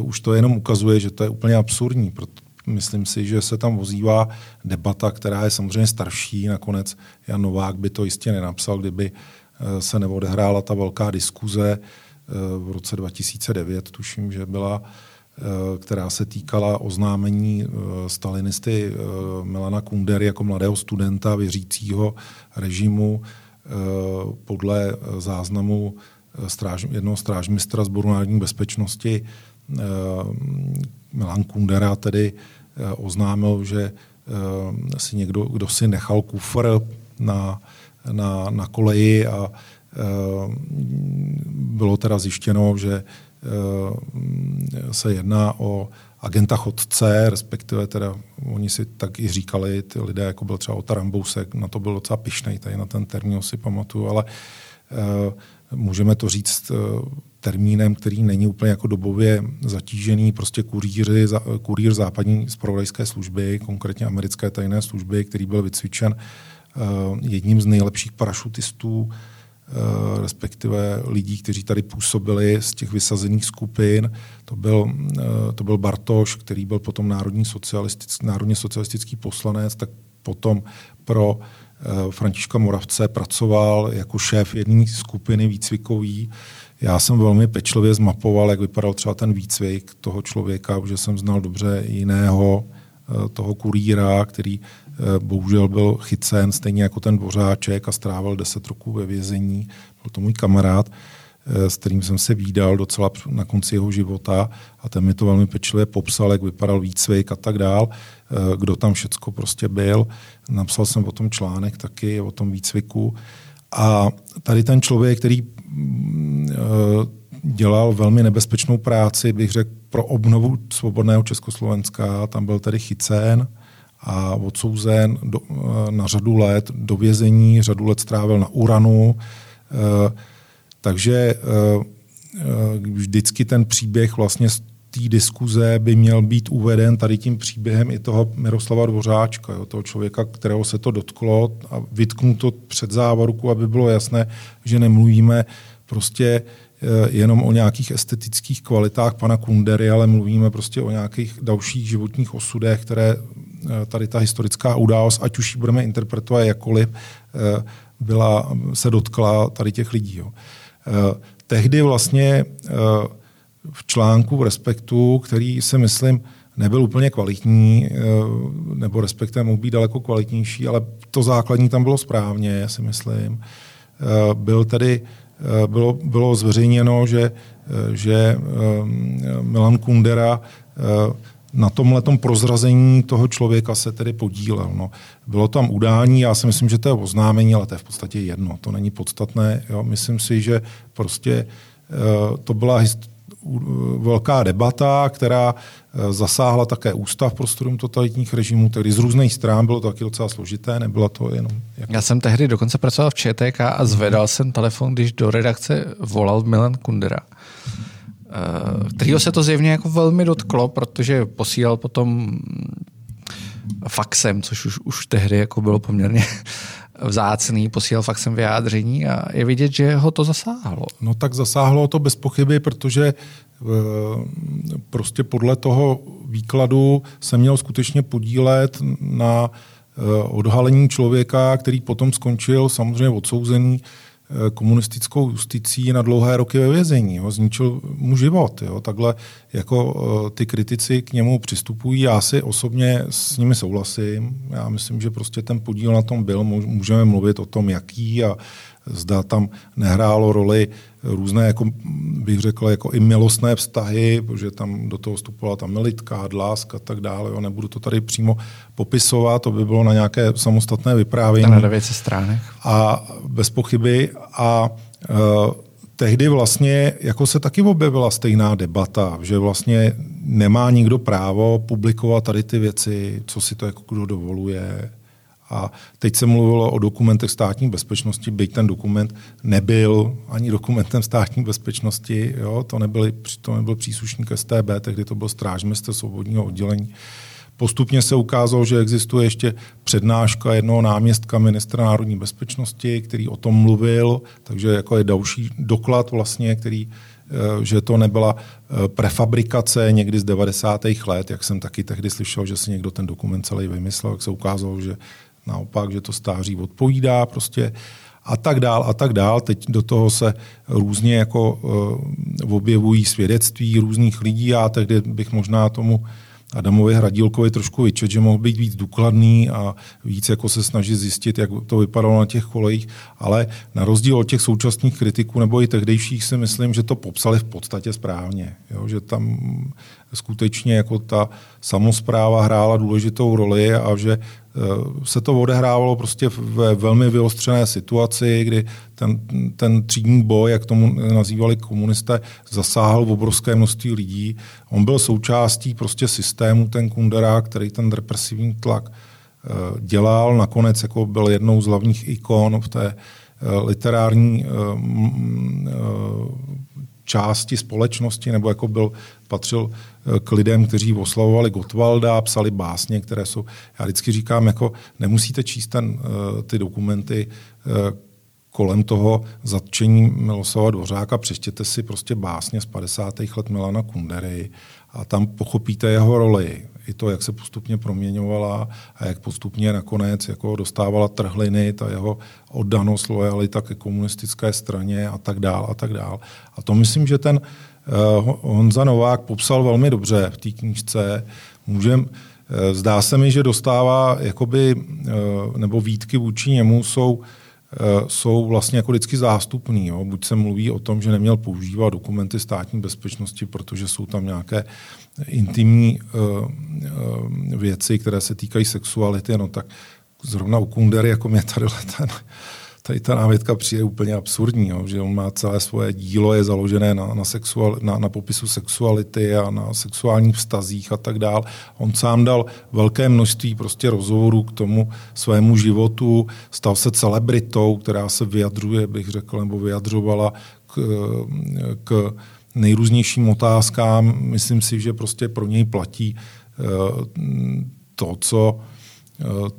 Už to jenom ukazuje, že to je úplně absurdní. Proto myslím si, že se tam vozívá debata, která je samozřejmě starší. Nakonec Jan Novák by to jistě nenapsal, kdyby eh, se neodehrála ta velká diskuze v roce 2009, tuším, že byla, eh, která se týkala oznámení eh, stalinisty eh, Milana Kundery jako mladého studenta věřícího režimu podle záznamu stráž, jednoho strážmistra Zboru národní bezpečnosti Milan Kundera tedy oznámil, že si někdo, kdo si nechal kufr na, na, na koleji a bylo teda zjištěno, že eh, se jedná o agenta chodce, respektive teda oni si tak i říkali, ty lidé, jako byl třeba Otar Rambousek, na to byl docela pišnej, tady na ten termín si pamatuju, ale uh, můžeme to říct termínem, který není úplně jako dobově zatížený, prostě kurýři, kurýr západní zpravodajské služby, konkrétně americké tajné služby, který byl vycvičen jedním z nejlepších parašutistů Eh, respektive lidí, kteří tady působili z těch vysazených skupin. To byl, eh, to byl Bartoš, který byl potom národní socialistický, národně socialistický poslanec, tak potom pro eh, Františka Moravce pracoval jako šéf jedné skupiny výcvikový. Já jsem velmi pečlivě zmapoval, jak vypadal třeba ten výcvik toho člověka, protože jsem znal dobře jiného toho kurýra, který Eh, bohužel byl chycen stejně jako ten Bořáček a strávil 10 roků ve vězení. Byl to můj kamarád, eh, s kterým jsem se výdal docela na konci jeho života a ten mi to velmi pečlivě popsal, jak vypadal výcvik a tak dál, eh, kdo tam všecko prostě byl. Napsal jsem o tom článek taky, o tom výcviku. A tady ten člověk, který mm, dělal velmi nebezpečnou práci, bych řekl, pro obnovu svobodného Československa, tam byl tedy chycen, a odsouzen do, eh, na řadu let do vězení, řadu let strávil na uranu. Eh, takže eh, vždycky ten příběh vlastně z té diskuze by měl být uveden tady tím příběhem i toho Miroslava Dvořáčka, jo, toho člověka, kterého se to dotklo a vytknu to před závorku, aby bylo jasné, že nemluvíme prostě jenom o nějakých estetických kvalitách pana Kundery, ale mluvíme prostě o nějakých dalších životních osudech, které Eh, tady ta historická událost, ať už ji budeme interpretovat jakkoliv, eh, byla, se dotkla tady těch lidí. Jo. Eh, tehdy vlastně v článku v Respektu, který se myslím nebyl úplně kvalitní, nebo respektive mohl být daleko kvalitnější, ale to základní tam bylo správně, já si myslím. Byl tedy, bylo, bylo zveřejněno, že, že Milan Kundera na tomhle prozrazení toho člověka se tedy podílel. No. Bylo tam udání, já si myslím, že to je oznámení, ale to je v podstatě jedno, to není podstatné. Jo. Myslím si, že prostě to byla velká debata, která uh, zasáhla také ústav pro studium totalitních režimů, tedy z různých stran bylo to taky docela složité, nebylo to jenom... Jako... Já jsem tehdy dokonce pracoval v ČTK a zvedal jsem telefon, když do redakce volal Milan Kundera. Eh, kterýho se to zjevně jako velmi dotklo, protože posílal potom faxem, což už, už tehdy jako bylo poměrně vzácný, posílal faxem vyjádření a je vidět, že ho to zasáhlo. No tak zasáhlo to bez pochyby, protože e, prostě podle toho výkladu se měl skutečně podílet na e, odhalení člověka, který potom skončil samozřejmě odsouzený komunistickou justicí na dlouhé roky ve vězení. Jo. Zničil mu život. Jo. Takhle jako eh, ty kritici k němu přistupují. Já si osobně s nimi souhlasím. Já myslím, že prostě ten podíl na tom byl. Můžeme mluvit o tom, jaký a zda tam nehrálo roli různé, jako bych řekl, jako i milostné vztahy, protože tam do toho vstupovala ta militka, dlásk a tak dále. Jo. Nebudu to tady přímo popisovat, to by bylo na nějaké samostatné vyprávění. Na 900 stránek. A bez pochyby. A uh, tehdy vlastně jako se taky objevila stejná debata, že vlastně nemá nikdo právo publikovat tady ty věci, co si to jako kdo dovoluje. A teď se mluvilo o dokumentech státní bezpečnosti, byť ten dokument nebyl ani dokumentem státní bezpečnosti, jo, to, nebyl, to nebyl příslušník STB, tehdy to byl strážmistr svobodního oddělení. Postupně se ukázalo, že existuje ještě přednáška jednoho náměstka ministra národní bezpečnosti, který o tom mluvil, takže jako je další doklad vlastně, který eh, že to nebyla eh, prefabrikace někdy z 90. let, jak jsem taky tehdy slyšel, že si někdo ten dokument celý vymyslel, jak se ukázalo, že naopak, že to stáří odpovídá prostě a tak dál a tak dál. Teď do toho se různě jako uh, objevují svědectví různých lidí a tehdy bych možná tomu Adamovi Hradílkovi trošku vyčet, že mohl být víc důkladný a víc jako se snažit zjistit, jak to vypadalo na těch kolejích, ale na rozdíl od těch současných kritiků nebo i tehdejších si myslím, že to popsali v podstatě správně. Jo? Že tam skutečně jako ta samozpráva hrála důležitou roli a že se to odehrávalo prostě ve velmi vyostřené situaci, kdy ten, ten třídní boj, jak tomu nazývali komunisté, zasáhl v obrovské množství lidí. On byl součástí prostě systému, ten Kundera, který ten represivní tlak eh, dělal. Nakonec jako byl jednou z hlavních ikon v té eh, literární části společnosti, nebo jako byl, patřil eh, k lidem, kteří oslavovali Gotwalda, psali básně, které jsou, já vždycky říkám, jako nemusíte číst ten, eh, ty dokumenty eh, kolem toho zatčení Miloslava Dvořáka, přečtěte si prostě básně z 50. let Milana Kundery a tam pochopíte jeho roli i to, jak se postupně proměňovala a jak postupně nakonec jako dostávala trhliny, ta jeho oddanost, lojalita ke komunistické straně a tak dál a tak dál. A to myslím, že ten Honza Novák popsal velmi dobře v té knížce. Můžem, uh, zdá se mi, že dostává jakoby, uh, nebo výtky vůči němu jsou jsou vlastně jako vždycky zástupný. Jo. Buď se mluví o tom, že neměl používat dokumenty státní bezpečnosti, protože jsou tam nějaké intimní věci, které se týkají sexuality, no tak zrovna u Kundery, jako mě tady ten, tady ta návědka přijde úplně absurdní, jo, že on má celé svoje dílo, je založené na, na, sexual, na, na popisu sexuality a na sexuálních vztazích a tak dál. On sám dal velké množství prostě rozhovorů k tomu svému životu, stal se celebritou, která se vyjadřuje, bych řekl, nebo vyjadřovala k, k nejrůznějším otázkám. Myslím si, že prostě pro něj platí eh, to, co,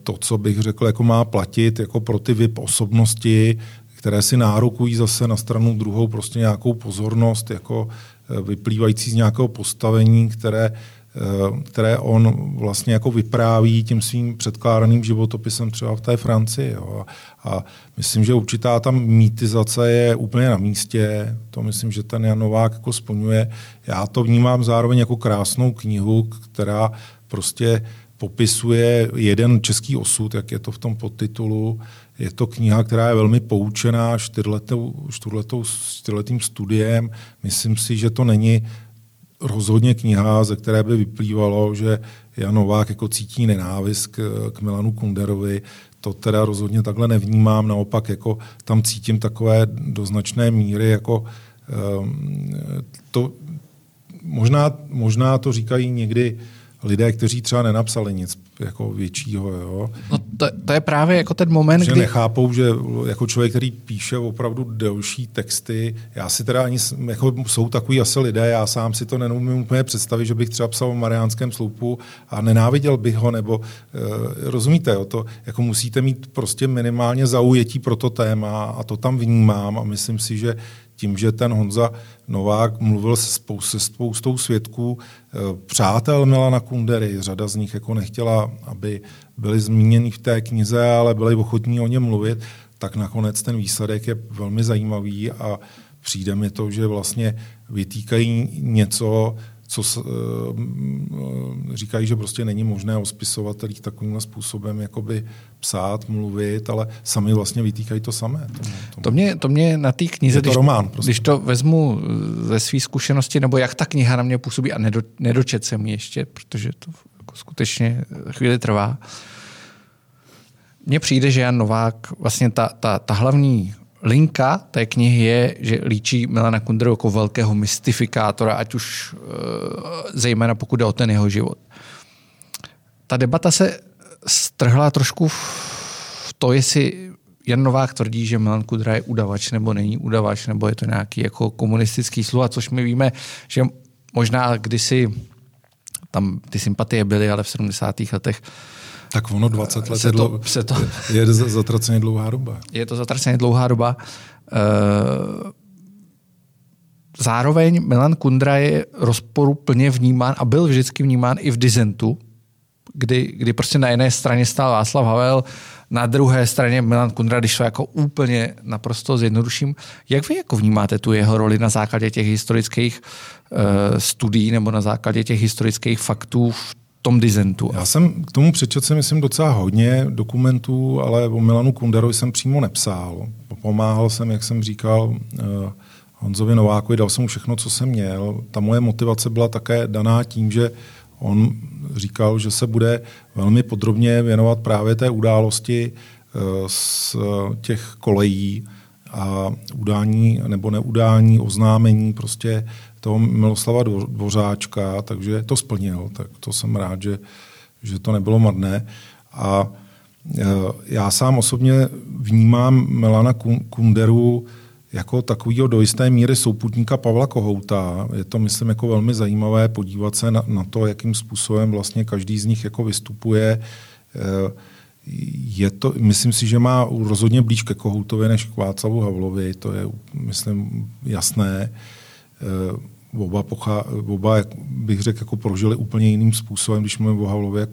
to, co bych řekl, jako má platit jako pro ty VIP osobnosti, které si nárokují zase na stranu druhou prostě nějakou pozornost, jako eh, vyplývající z nějakého postavení, které Eh, které on vlastně jako vypráví tím svým předkládaným životopisem třeba v té Francii. Jo. A myslím, že určitá tam mýtizace je úplně na místě. To myslím, že ten Jan Novák jako splňuje. Já to vnímám zároveň jako krásnou knihu, která prostě popisuje jeden český osud, jak je to v tom podtitulu. Je to kniha, která je velmi poučená čtyřletou, čtyřletou, čtyřletým studiem. Myslím si, že to není rozhodně kniha, ze které by vyplývalo, že Jan Novák jako cítí nenávist k, k Milanu Kunderovi. To teda rozhodně takhle nevnímám, naopak jako tam cítím takové do značné míry jako um, to, možná, možná to říkají někdy lidé, kteří třeba nenapsali nic jako většího. Jo. No to, to, je právě jako ten moment, že kdy... nechápou, že jako člověk, který píše opravdu delší texty, já si teda ani, jako jsou takový asi lidé, já sám si to neumím úplně představit, že bych třeba psal o Mariánském sloupu a nenáviděl bych ho, nebo e, rozumíte, jo, to jako musíte mít prostě minimálně zaujetí pro to téma a to tam vnímám a myslím si, že tím, že ten Honza Novák mluvil se, spou- se spoustou svědků, eh, přátel Milana Kundery, řada z nich jako nechtěla, aby byli zmíněni v té knize, ale byli ochotní o něm mluvit, tak nakonec ten výsledek je velmi zajímavý a přijde mi to, že vlastně vytýkají něco, co s, e, říkají, že prostě není možné o spisovatelích takovým způsobem jakoby psát, mluvit, ale sami vlastně vytýkají to samé. Tomu, tomu. To, mě, to mě na té knize, to když, román, prostě. když to vezmu ze své zkušenosti, nebo jak ta kniha na mě působí a nedo, nedočet jsem ještě, protože to jako skutečně chvíli trvá, mně přijde, že Jan Novák, vlastně ta, ta, ta hlavní linka té knihy je, že líčí Milana Kunderu jako velkého mystifikátora, ať už e, zejména pokud jde o ten jeho život. Ta debata se strhla trošku v to, jestli Jan Novák tvrdí, že Milan Kundera je udavač nebo není udavač, nebo je to nějaký jako komunistický sluha, což my víme, že možná kdysi tam ty sympatie byly, ale v 70. letech tak ono 20 let se to, je, se to, je zatraceně dlouhá doba. Je to zatraceně dlouhá doba. Eh, zároveň Milan Kundra je rozporuplně vnímán a byl vždycky vnímán i v dizentu, kdy, kdy prostě na jedné straně stál Václav Havel, na druhé straně Milan Kundra, když to jako úplně naprosto zjednoduším. Jak vy jako vnímáte tu jeho roli na základě těch historických uh, studií nebo na základě těch historických faktů v tom dizentu. Já jsem k tomu přečetl myslím docela hodně dokumentů, ale o Milanu Kunderovi jsem přímo nepsal. Pomáhal jsem, jak jsem říkal, eh, Honzovi Novákovi, dal jsem mu všechno, co jsem měl. Ta moje motivace byla také daná tím, že on říkal, že se bude velmi podrobně věnovat právě té události eh, z těch kolejí a udání nebo neudání, oznámení prostě toho Miloslava Dvořáčka, takže to splnil. Tak to jsem rád, že, že to nebylo marné. A e, já sám osobně vnímám Melana Kunderu jako takového do jisté míry souputníka Pavla Kohouta. Je to, myslím, jako velmi zajímavé podívat se na, na to, jakým způsobem vlastně každý z nich jako vystupuje. E, je to, myslím si, že má rozhodně blíž ke Kohoutovi než k Václavu Havlovi, to je, myslím, jasné. E, oba, pochá, oba bych řekl, jako prožili úplně jiným způsobem, když mluvím o Havlově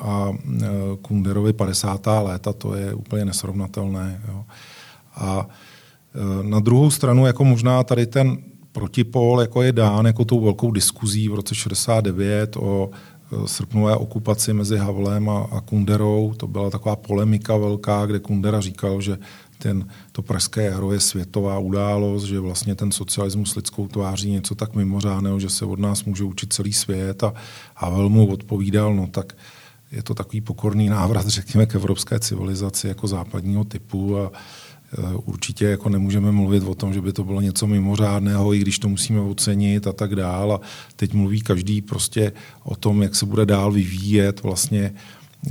a e, Kunderovi 50. léta, to je úplně nesrovnatelné. Jo. A na druhou stranu, jako možná tady ten protipol jako je dán jako tou velkou diskuzí v roce 69 o e, srpnové okupaci mezi Havlem a, a Kunderou. To byla taková polemika velká, kde Kundera říkal, že ten, to pražské jaro je světová událost, že vlastně ten socialismus lidskou tváří něco tak mimořádného, že se od nás může učit celý svět a Havel mu odpovídal, no tak je to takový pokorný návrat, řekněme, k evropské civilizaci jako západního typu a určitě jako nemůžeme mluvit o tom, že by to bylo něco mimořádného, i když to musíme ocenit a tak dál. A teď mluví každý prostě o tom, jak se bude dál vyvíjet vlastně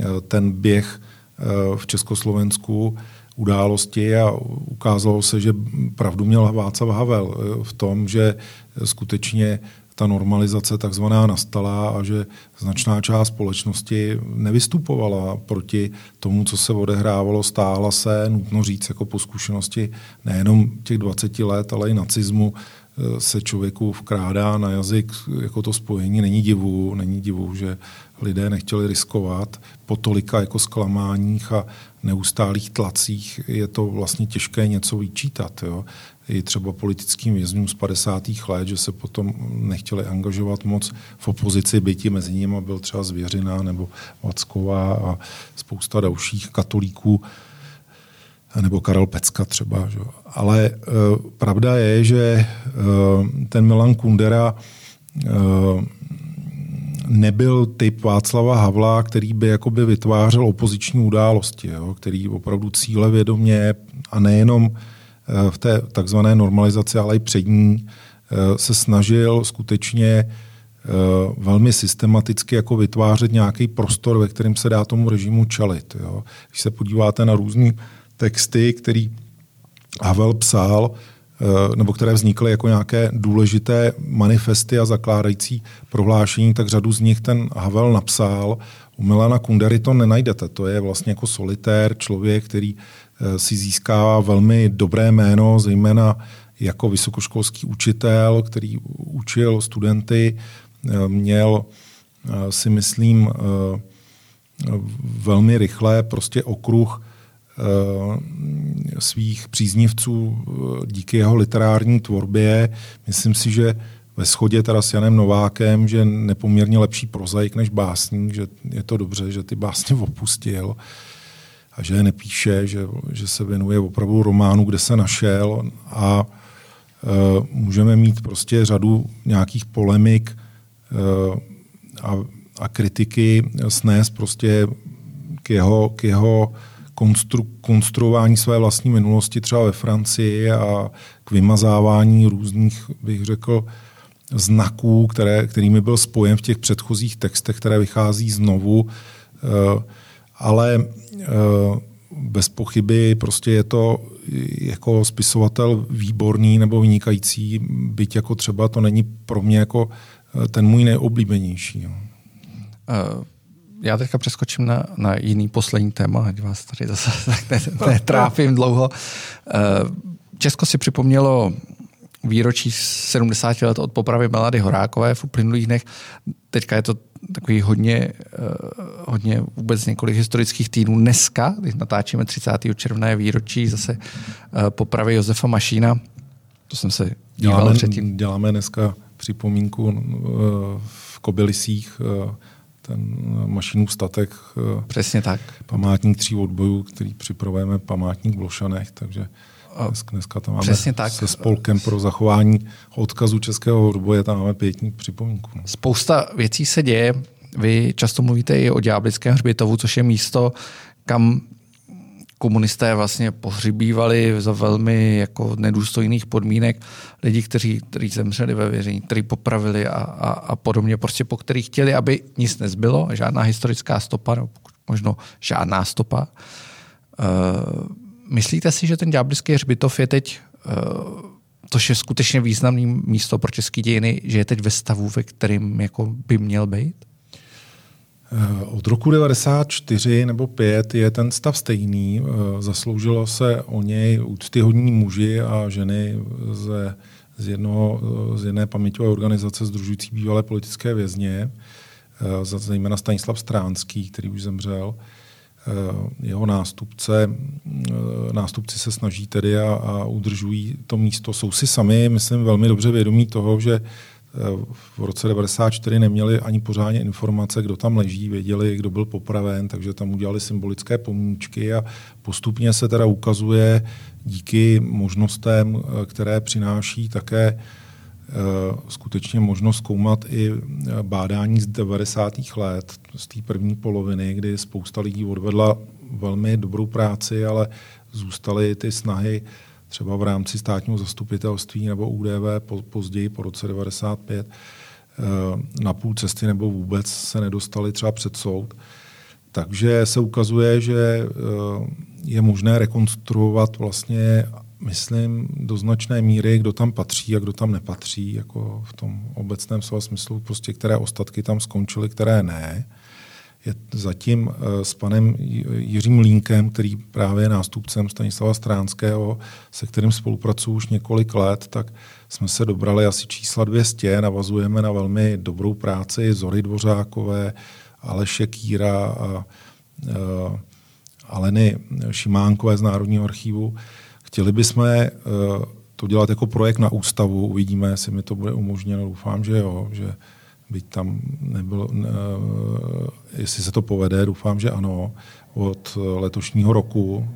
e, ten běh e, v Československu události a ukázalo se, že pravdu měl Václav Havel eh, v tom, že skutečně ta normalizace takzvaná nastala a že značná část společnosti nevystupovala proti tomu, co se odehrávalo, stála se, nutno říct, jako po zkušenosti nejenom těch 20 let, ale i nacismu, eh, se člověku vkrádá na jazyk jako to spojení. Není divu, není divu, že lidé nechtěli riskovat po tolika jako zklamáních a neustálých tlacích je to vlastně těžké něco vyčítat. Jo. I třeba politickým vězňům z 50. let, že se potom nechtěli angažovat moc v opozici, byti mezi nimi byl třeba Zvěřina nebo Vacková a spousta dalších katolíků, nebo Karel Pecka třeba. Že? Ale e, pravda je, že e, ten Milan Kundera e, nebyl typ Václava Havla, který by jakoby vytvářel opoziční události, jo, který opravdu cíle vědomě a nejenom v té takzvané normalizaci, ale i před ní eh, se snažil skutečně eh, velmi systematicky jako vytvářet nějaký prostor, ve kterém se dá tomu režimu čelit. Jo. Když se podíváte na různé texty, který Havel psal, Eh, nebo které vznikly jako nějaké důležité manifesty a zakládající prohlášení, tak řadu z nich ten Havel napsal. U Milana Kundery to nenajdete. To je vlastně jako solitér, člověk, který eh, si získává velmi dobré jméno, zejména jako vysokoškolský učitel, který učil studenty, eh, měl si myslím velmi rychle prostě okruh Eh, svých příznivců eh, díky jeho literární tvorbě. Myslím si, že ve shodě teda s Janem Novákem, že nepoměrně lepší prozaik než básník, že je to dobře, že ty básně opustil a že je nepíše, že, že se věnuje opravdu románu, kde se našel a e, můžeme mít prostě řadu nějakých polemik e, a, a kritiky snést prostě k jeho, k jeho konstru, konstruování své vlastní minulosti třeba ve Francii a k vymazávání různých, bych řekl, znaků, které, kterými byl spojen v těch předchozích textech, které vychází znovu. Eh, ale eh, bez pochyby prostě je to jako spisovatel výborný nebo vynikající, byť jako třeba to není pro mě jako eh, ten můj nejoblíbenější. Uh já teďka přeskočím na, na jiný poslední téma, ať vás tady zase netrápím dlouho. Česko si připomnělo výročí 70 let od popravy Melady Horákové v uplynulých dnech. Teďka je to takový hodně, eh, hodně vůbec několik historických týdnů. Dneska, když natáčíme 30. června, je výročí zase eh, popravy Josefa Mašína. To jsem se děláme, předtím. Děláme dneska připomínku eh, v Kobylisích ten mašinův statek. Přesně tak. Památník tří odbojů, který připravujeme památník v Blošanech, takže Dneska tam máme Přesně tak. se spolkem pro zachování odkazu českého odboje, tam máme pětní připomínku. No. Spousta věcí se děje. Vy často mluvíte i o Ďáblickém hřbitovu, což je místo, kam komunisté vlastně pohřibívali za velmi jako nedůstojných podmínek lidi, kteří, kteří zemřeli ve věření, kteří popravili a, a, a podobně, prostě po kterých chtěli, aby nic nezbylo, žádná historická stopa, nebo možno žádná stopa. Uh, Myslíte si, že ten ďáblický hřbitov je teď, to je skutečně významné místo pro české dějiny, že je teď ve stavu, ve kterým jako by měl být? Eh, od roku 94 nebo 5 je ten stav stejný. Eh, zasloužilo se o něj úctyhodní muži a ženy ze, z, jednoho, z jedné paměťové organizace združující bývalé politické vězně, zejména Stanislav Stránský, který už zemřel. Eh, jeho nástupce, eh, nástupci se snaží tedy a, a udržují to místo. Jsou si sami, myslím, velmi dobře vědomí toho, že eh, v roce 94 neměli ani pořádně informace, kdo tam leží, věděli, kdo byl popraven, takže tam udělali symbolické pomůčky a postupně se teda ukazuje díky možnostem, které přináší také skutečně možnost zkoumat i eh, bádání z 90. let, z té první poloviny, kdy spousta lidí odvedla velmi dobrou práci, ale zůstaly ty snahy třeba v rámci státního zastupitelství nebo UDV později po roce 95 eh, na půl cesty nebo vůbec se nedostali třeba před soud. Takže se ukazuje, že je možné rekonstruovat vlastně myslím, do značné míry, kdo tam patří a kdo tam nepatří, jako v tom obecném slova smyslu, prostě které ostatky tam skončily, které ne. Je zatím eh, s panem Jiřím Línkem, který právě je nástupcem Stanislava Stránského, se kterým spolupracuji už několik let, tak jsme se dobrali asi čísla 200, navazujeme na velmi dobrou práci Zory Dvořákové, Aleše Kýra a, a eh, Aleny Šimánkové z Národního archivu. Chtěli bychom eh, to dělat jako projekt na ústavu, uvidíme, jestli mi to bude umožněno, doufám, že jo, že byť tam nebylo, ne, eh, jestli se to povede, doufám, že ano, od letošního roku.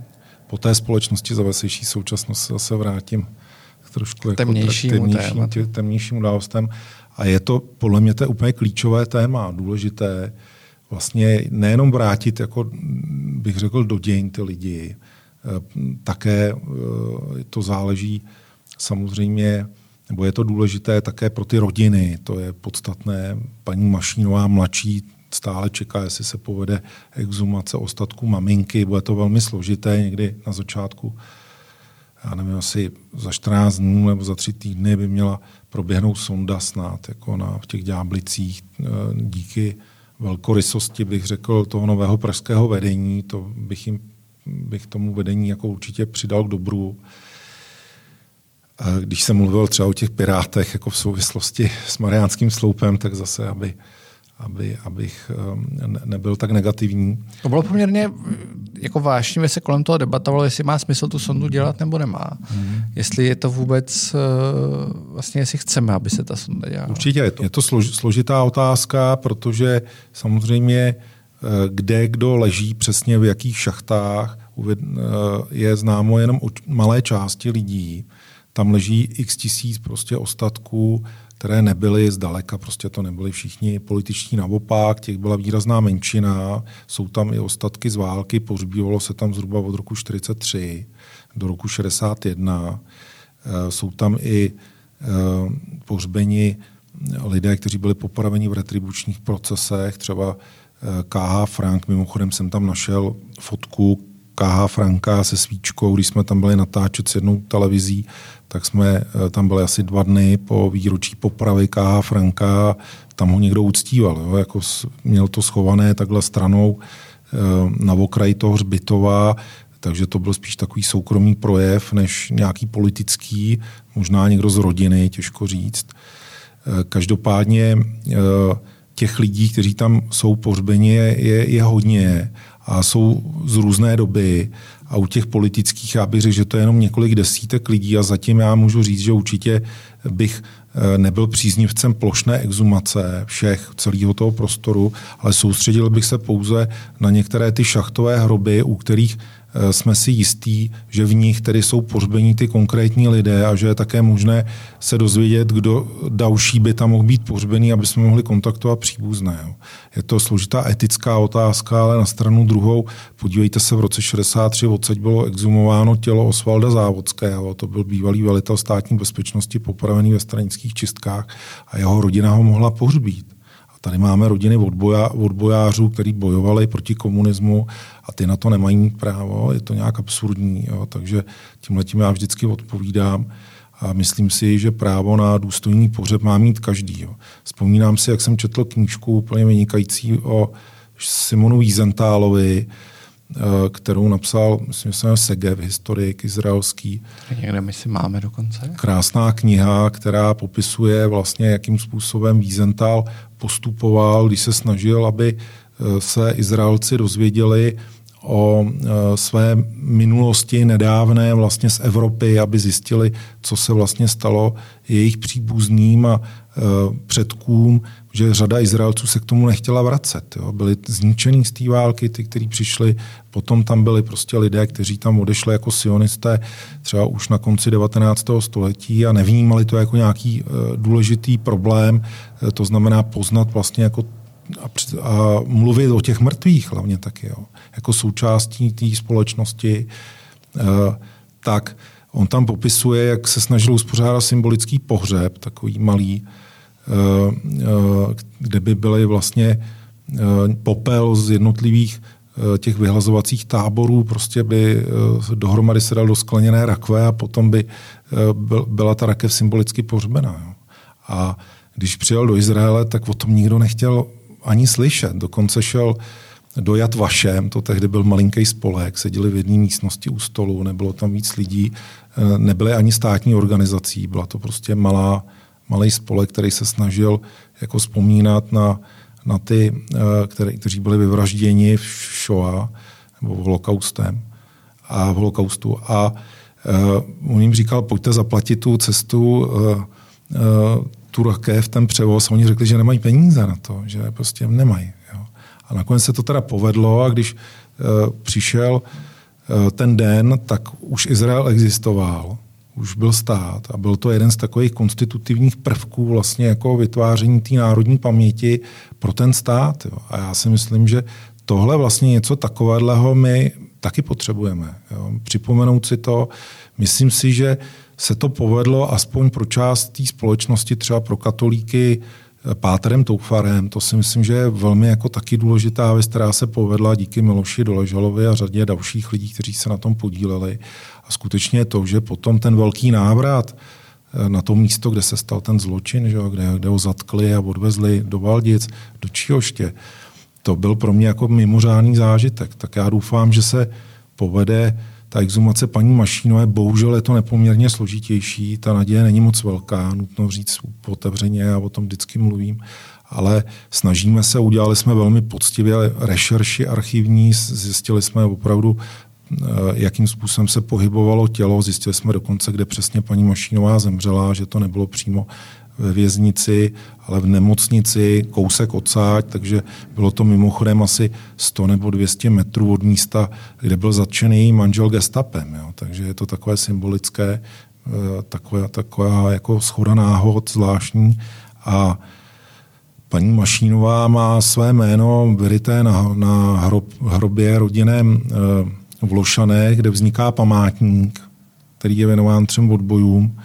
Po té společnosti za veselější současnost se zase vrátím k trošku jako temnějšímu, temnějším, tě, temnějším událostem. A je to podle mě to je úplně klíčové téma, důležité vlastně nejenom vrátit, jako bych řekl, do dějin ty lidi, také eh, to záleží samozřejmě, nebo je to důležité také pro ty rodiny. To je podstatné. Paní Mašínová mladší stále čeká, jestli se povede exhumace ostatků maminky. Bude to velmi složité někdy na začátku. Já nevím, asi za 14 dnů nebo za tři týdny by měla proběhnout sonda snad, jako na, v těch ďáblicích eh, díky velkorysosti, bych řekl, toho nového pražského vedení. To bych jim bych tomu vedení jako určitě přidal k dobru. Když jsem mluvil třeba o těch pirátech jako v souvislosti s Mariánským sloupem, tak zase, aby, aby, abych nebyl tak negativní. To bylo poměrně jako vážně se kolem toho debatovalo, jestli má smysl tu sondu dělat nebo nemá. Hmm. Jestli je to vůbec, vlastně jestli chceme, aby se ta sonda dělala. Určitě, je to, je to složitá otázka, protože samozřejmě kde kdo leží přesně v jakých šachtách, je známo jenom o malé části lidí. Tam leží x tisíc prostě ostatků, které nebyly zdaleka, prostě to nebyli všichni političní naopak, těch byla výrazná menšina, jsou tam i ostatky z války, pohřbívalo se tam zhruba od roku 43 do roku 61. Eh, jsou tam i eh, pohřbeni lidé, kteří byli popraveni v retribučních procesech, třeba KH Frank, mimochodem jsem tam našel fotku KH Franka se svíčkou, když jsme tam byli natáčet s jednou televizí, tak jsme eh, tam byli asi dva dny po výročí popravy KH Franka, tam ho někdo uctíval, jo, jako měl to schované takhle stranou eh, na okraji toho hřbitova, takže to byl spíš takový soukromý projev, než nějaký politický, možná někdo z rodiny, těžko říct. Eh, každopádně těch lidí, kteří tam jsou pohřbeni, je, je hodně a jsou z různé doby. A u těch politických já bych řekl, že to je jenom několik desítek lidí a zatím já můžu říct, že určitě bych eh, nebyl příznivcem plošné exumace všech, celého toho prostoru, ale soustředil bych se pouze na některé ty šachtové hroby, u kterých jsme si jistí, že v nich tedy jsou pohřbení ty konkrétní lidé a že je také možné se dozvědět, kdo další by tam mohl být pohřbený, aby jsme mohli kontaktovat příbuzné. Je to složitá etická otázka, ale na stranu druhou, podívejte se, v roce 63 odsaď bylo exhumováno tělo Osvalda Závodského, to byl bývalý velitel státní bezpečnosti popravený ve stranických čistkách a jeho rodina ho mohla pohřbít. Tady máme rodiny odboja, odbojářů, kteří bojovali proti komunismu a ty na to nemají právo. Je to nějak absurdní. Jo. Takže tímhle tím já vždycky odpovídám. A myslím si, že právo na důstojný pohřeb má mít každý. Jo. Vzpomínám si, jak jsem četl knížku úplně vynikající o Simonu Wiesenthalovi, kterou napsal, myslím, že se Segev, historik izraelský. Někde my si máme dokonce. Krásná kniha, která popisuje vlastně, jakým způsobem Wiesenthal postupoval, když se snažil, aby eh, se Izraelci dozvěděli o eh, své minulosti nedávné vlastně z Evropy, aby zjistili, co se vlastně stalo jejich příbuzným a předkům, že řada Izraelců se k tomu nechtěla vracet. Jo. Byli zničený z té války, ty, kteří přišli, potom tam byli prostě lidé, kteří tam odešli jako sionisté třeba už na konci 19. století a nevnímali to jako nějaký uh, důležitý problém, uh, to znamená poznat vlastně jako a, a mluvit o těch mrtvých hlavně taky, jo. jako součástí té společnosti, uh, tak on tam popisuje, jak se snažil uspořádat symbolický pohřeb, takový malý, kde by byly vlastně eh, popel z jednotlivých těch vyhlazovacích táborů, prostě by dohromady se dal do skleněné rakve a potom by byla ta rakev symbolicky pohřbená. A když přijel do Izraele, tak o tom nikdo nechtěl ani slyšet. Dokonce šel do Jad Vašem, to tehdy byl malinký spolek, seděli v jedné místnosti u stolu, nebylo tam víc lidí, nebyly ani státní organizací, byla to prostě malá, malý spolek, který se snažil jako vzpomínat na, na ty, eh, který, kteří byli vyvražděni v Shoah nebo v holokaustem a v holokaustu. A uh, on jim říkal, pojďte zaplatit tu cestu, uh, uh, tu rakev, ten převoz. A oni řekli, že nemají peníze na to, že prostě nemají. Jo. A nakonec se to teda povedlo a když uh, přišel uh, ten den, tak už Izrael existoval už byl stát a byl to jeden z takových konstitutivních prvků vlastně jako vytváření té národní paměti pro ten stát. Jo. A já si myslím, že tohle vlastně něco takového my taky potřebujeme. Jo. Připomenout si to, myslím si, že se to povedlo aspoň pro část té společnosti, třeba pro katolíky, Páterem Toufarem, to si myslím, že je velmi jako taky důležitá věc, která se povedla díky Miloši Doležalovi a řadě dalších lidí, kteří se na tom podíleli. A skutečně to, že potom ten velký návrat eh, na to místo, kde se stal ten zločin, že, kde, kde ho zatkli a odvezli do Valdic, do Číhoště, to byl pro mě jako mimořádný zážitek. Tak já doufám, že se povede ta exhumace paní Mašínové, bohužel je to nepoměrně složitější, ta naděje není moc velká, nutno říct otevřeně, já o tom vždycky mluvím, ale snažíme se, udělali jsme velmi poctivě rešerši archivní, zjistili jsme opravdu, jakým způsobem se pohybovalo tělo, zjistili jsme dokonce, kde přesně paní Mašínová zemřela, že to nebylo přímo ve věznici, ale v nemocnici, kousek odsáď, takže bylo to mimochodem asi 100 nebo 200 metrů od místa, kde byl zatčený manžel gestapem. Jo. Takže je to takové symbolické, eh, taková, taková jako schoda náhod zvláštní. A paní Mašínová má své jméno vyryté na, na hrob, hrobě rodinném eh, v Lošané, kde vzniká památník, který je věnován třem odbojům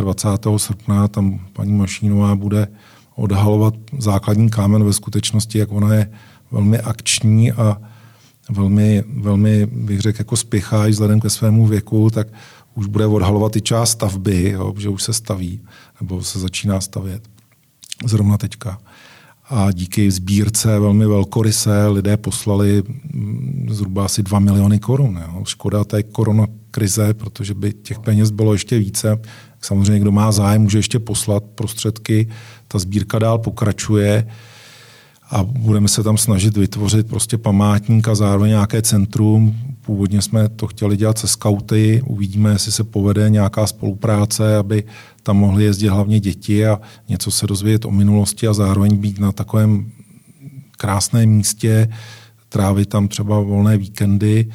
26. srpna tam paní Mašínová bude odhalovat základní kámen ve skutečnosti, jak ona je velmi akční a velmi, velmi bych řekl, jako spěchá vzhledem ke svému věku, tak už bude odhalovat i část stavby, jo, že už se staví, nebo se začíná stavět zrovna teďka. A díky sbírce velmi velkoryse lidé poslali mm, zhruba asi 2 miliony korun. Jo. Škoda té korona krize, protože by těch peněz bylo ještě více. Samozřejmě, kdo má zájem, může ještě poslat prostředky. Ta sbírka dál pokračuje a budeme se tam snažit vytvořit prostě památník a zároveň nějaké centrum. Původně jsme to chtěli dělat se skauty, uvidíme, jestli se povede nějaká spolupráce, aby tam mohly jezdit hlavně děti a něco se dozvědět o minulosti a zároveň být na takovém krásném místě, trávit tam třeba volné víkendy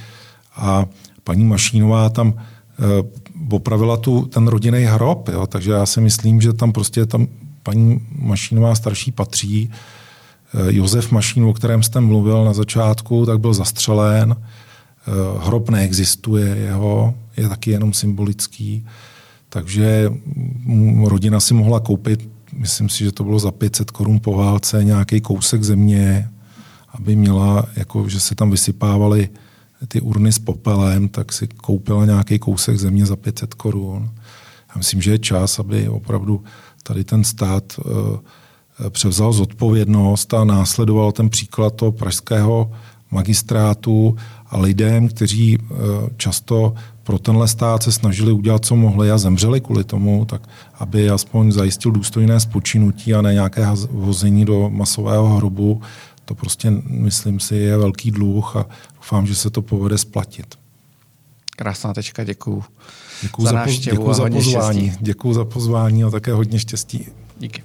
a paní Mašínová tam eh, opravila tu, ten rodinný hrob, jo? takže já si myslím, že tam prostě tam paní Mašínová starší patří. Eh, Josef Mašín, o kterém jste mluvil na začátku, tak byl zastřelen. Eh, hrob neexistuje jeho, je taky jenom symbolický. Takže rodina si mohla koupit, myslím si, že to bylo za 500 korun po válce, nějaký kousek země, aby měla, jako, že se tam vysypávaly ty urny s popelem, tak si koupila nějaký kousek země za 500 korun. Já myslím, že je čas, aby opravdu tady ten stát eh, převzal zodpovědnost a následoval ten příklad toho pražského magistrátu a lidem, kteří eh, často pro tenhle stát se snažili udělat, co mohli a zemřeli kvůli tomu, tak aby aspoň zajistil důstojné spočinutí a ne nějaké hození do masového hrobu, to prostě, myslím si, je velký dluh a doufám, že se to povede splatit. Krásná tečka, děkuju. Děkuju za, za, poz, děkuju za pozvání. Děkuju za pozvání a také hodně štěstí. Díky.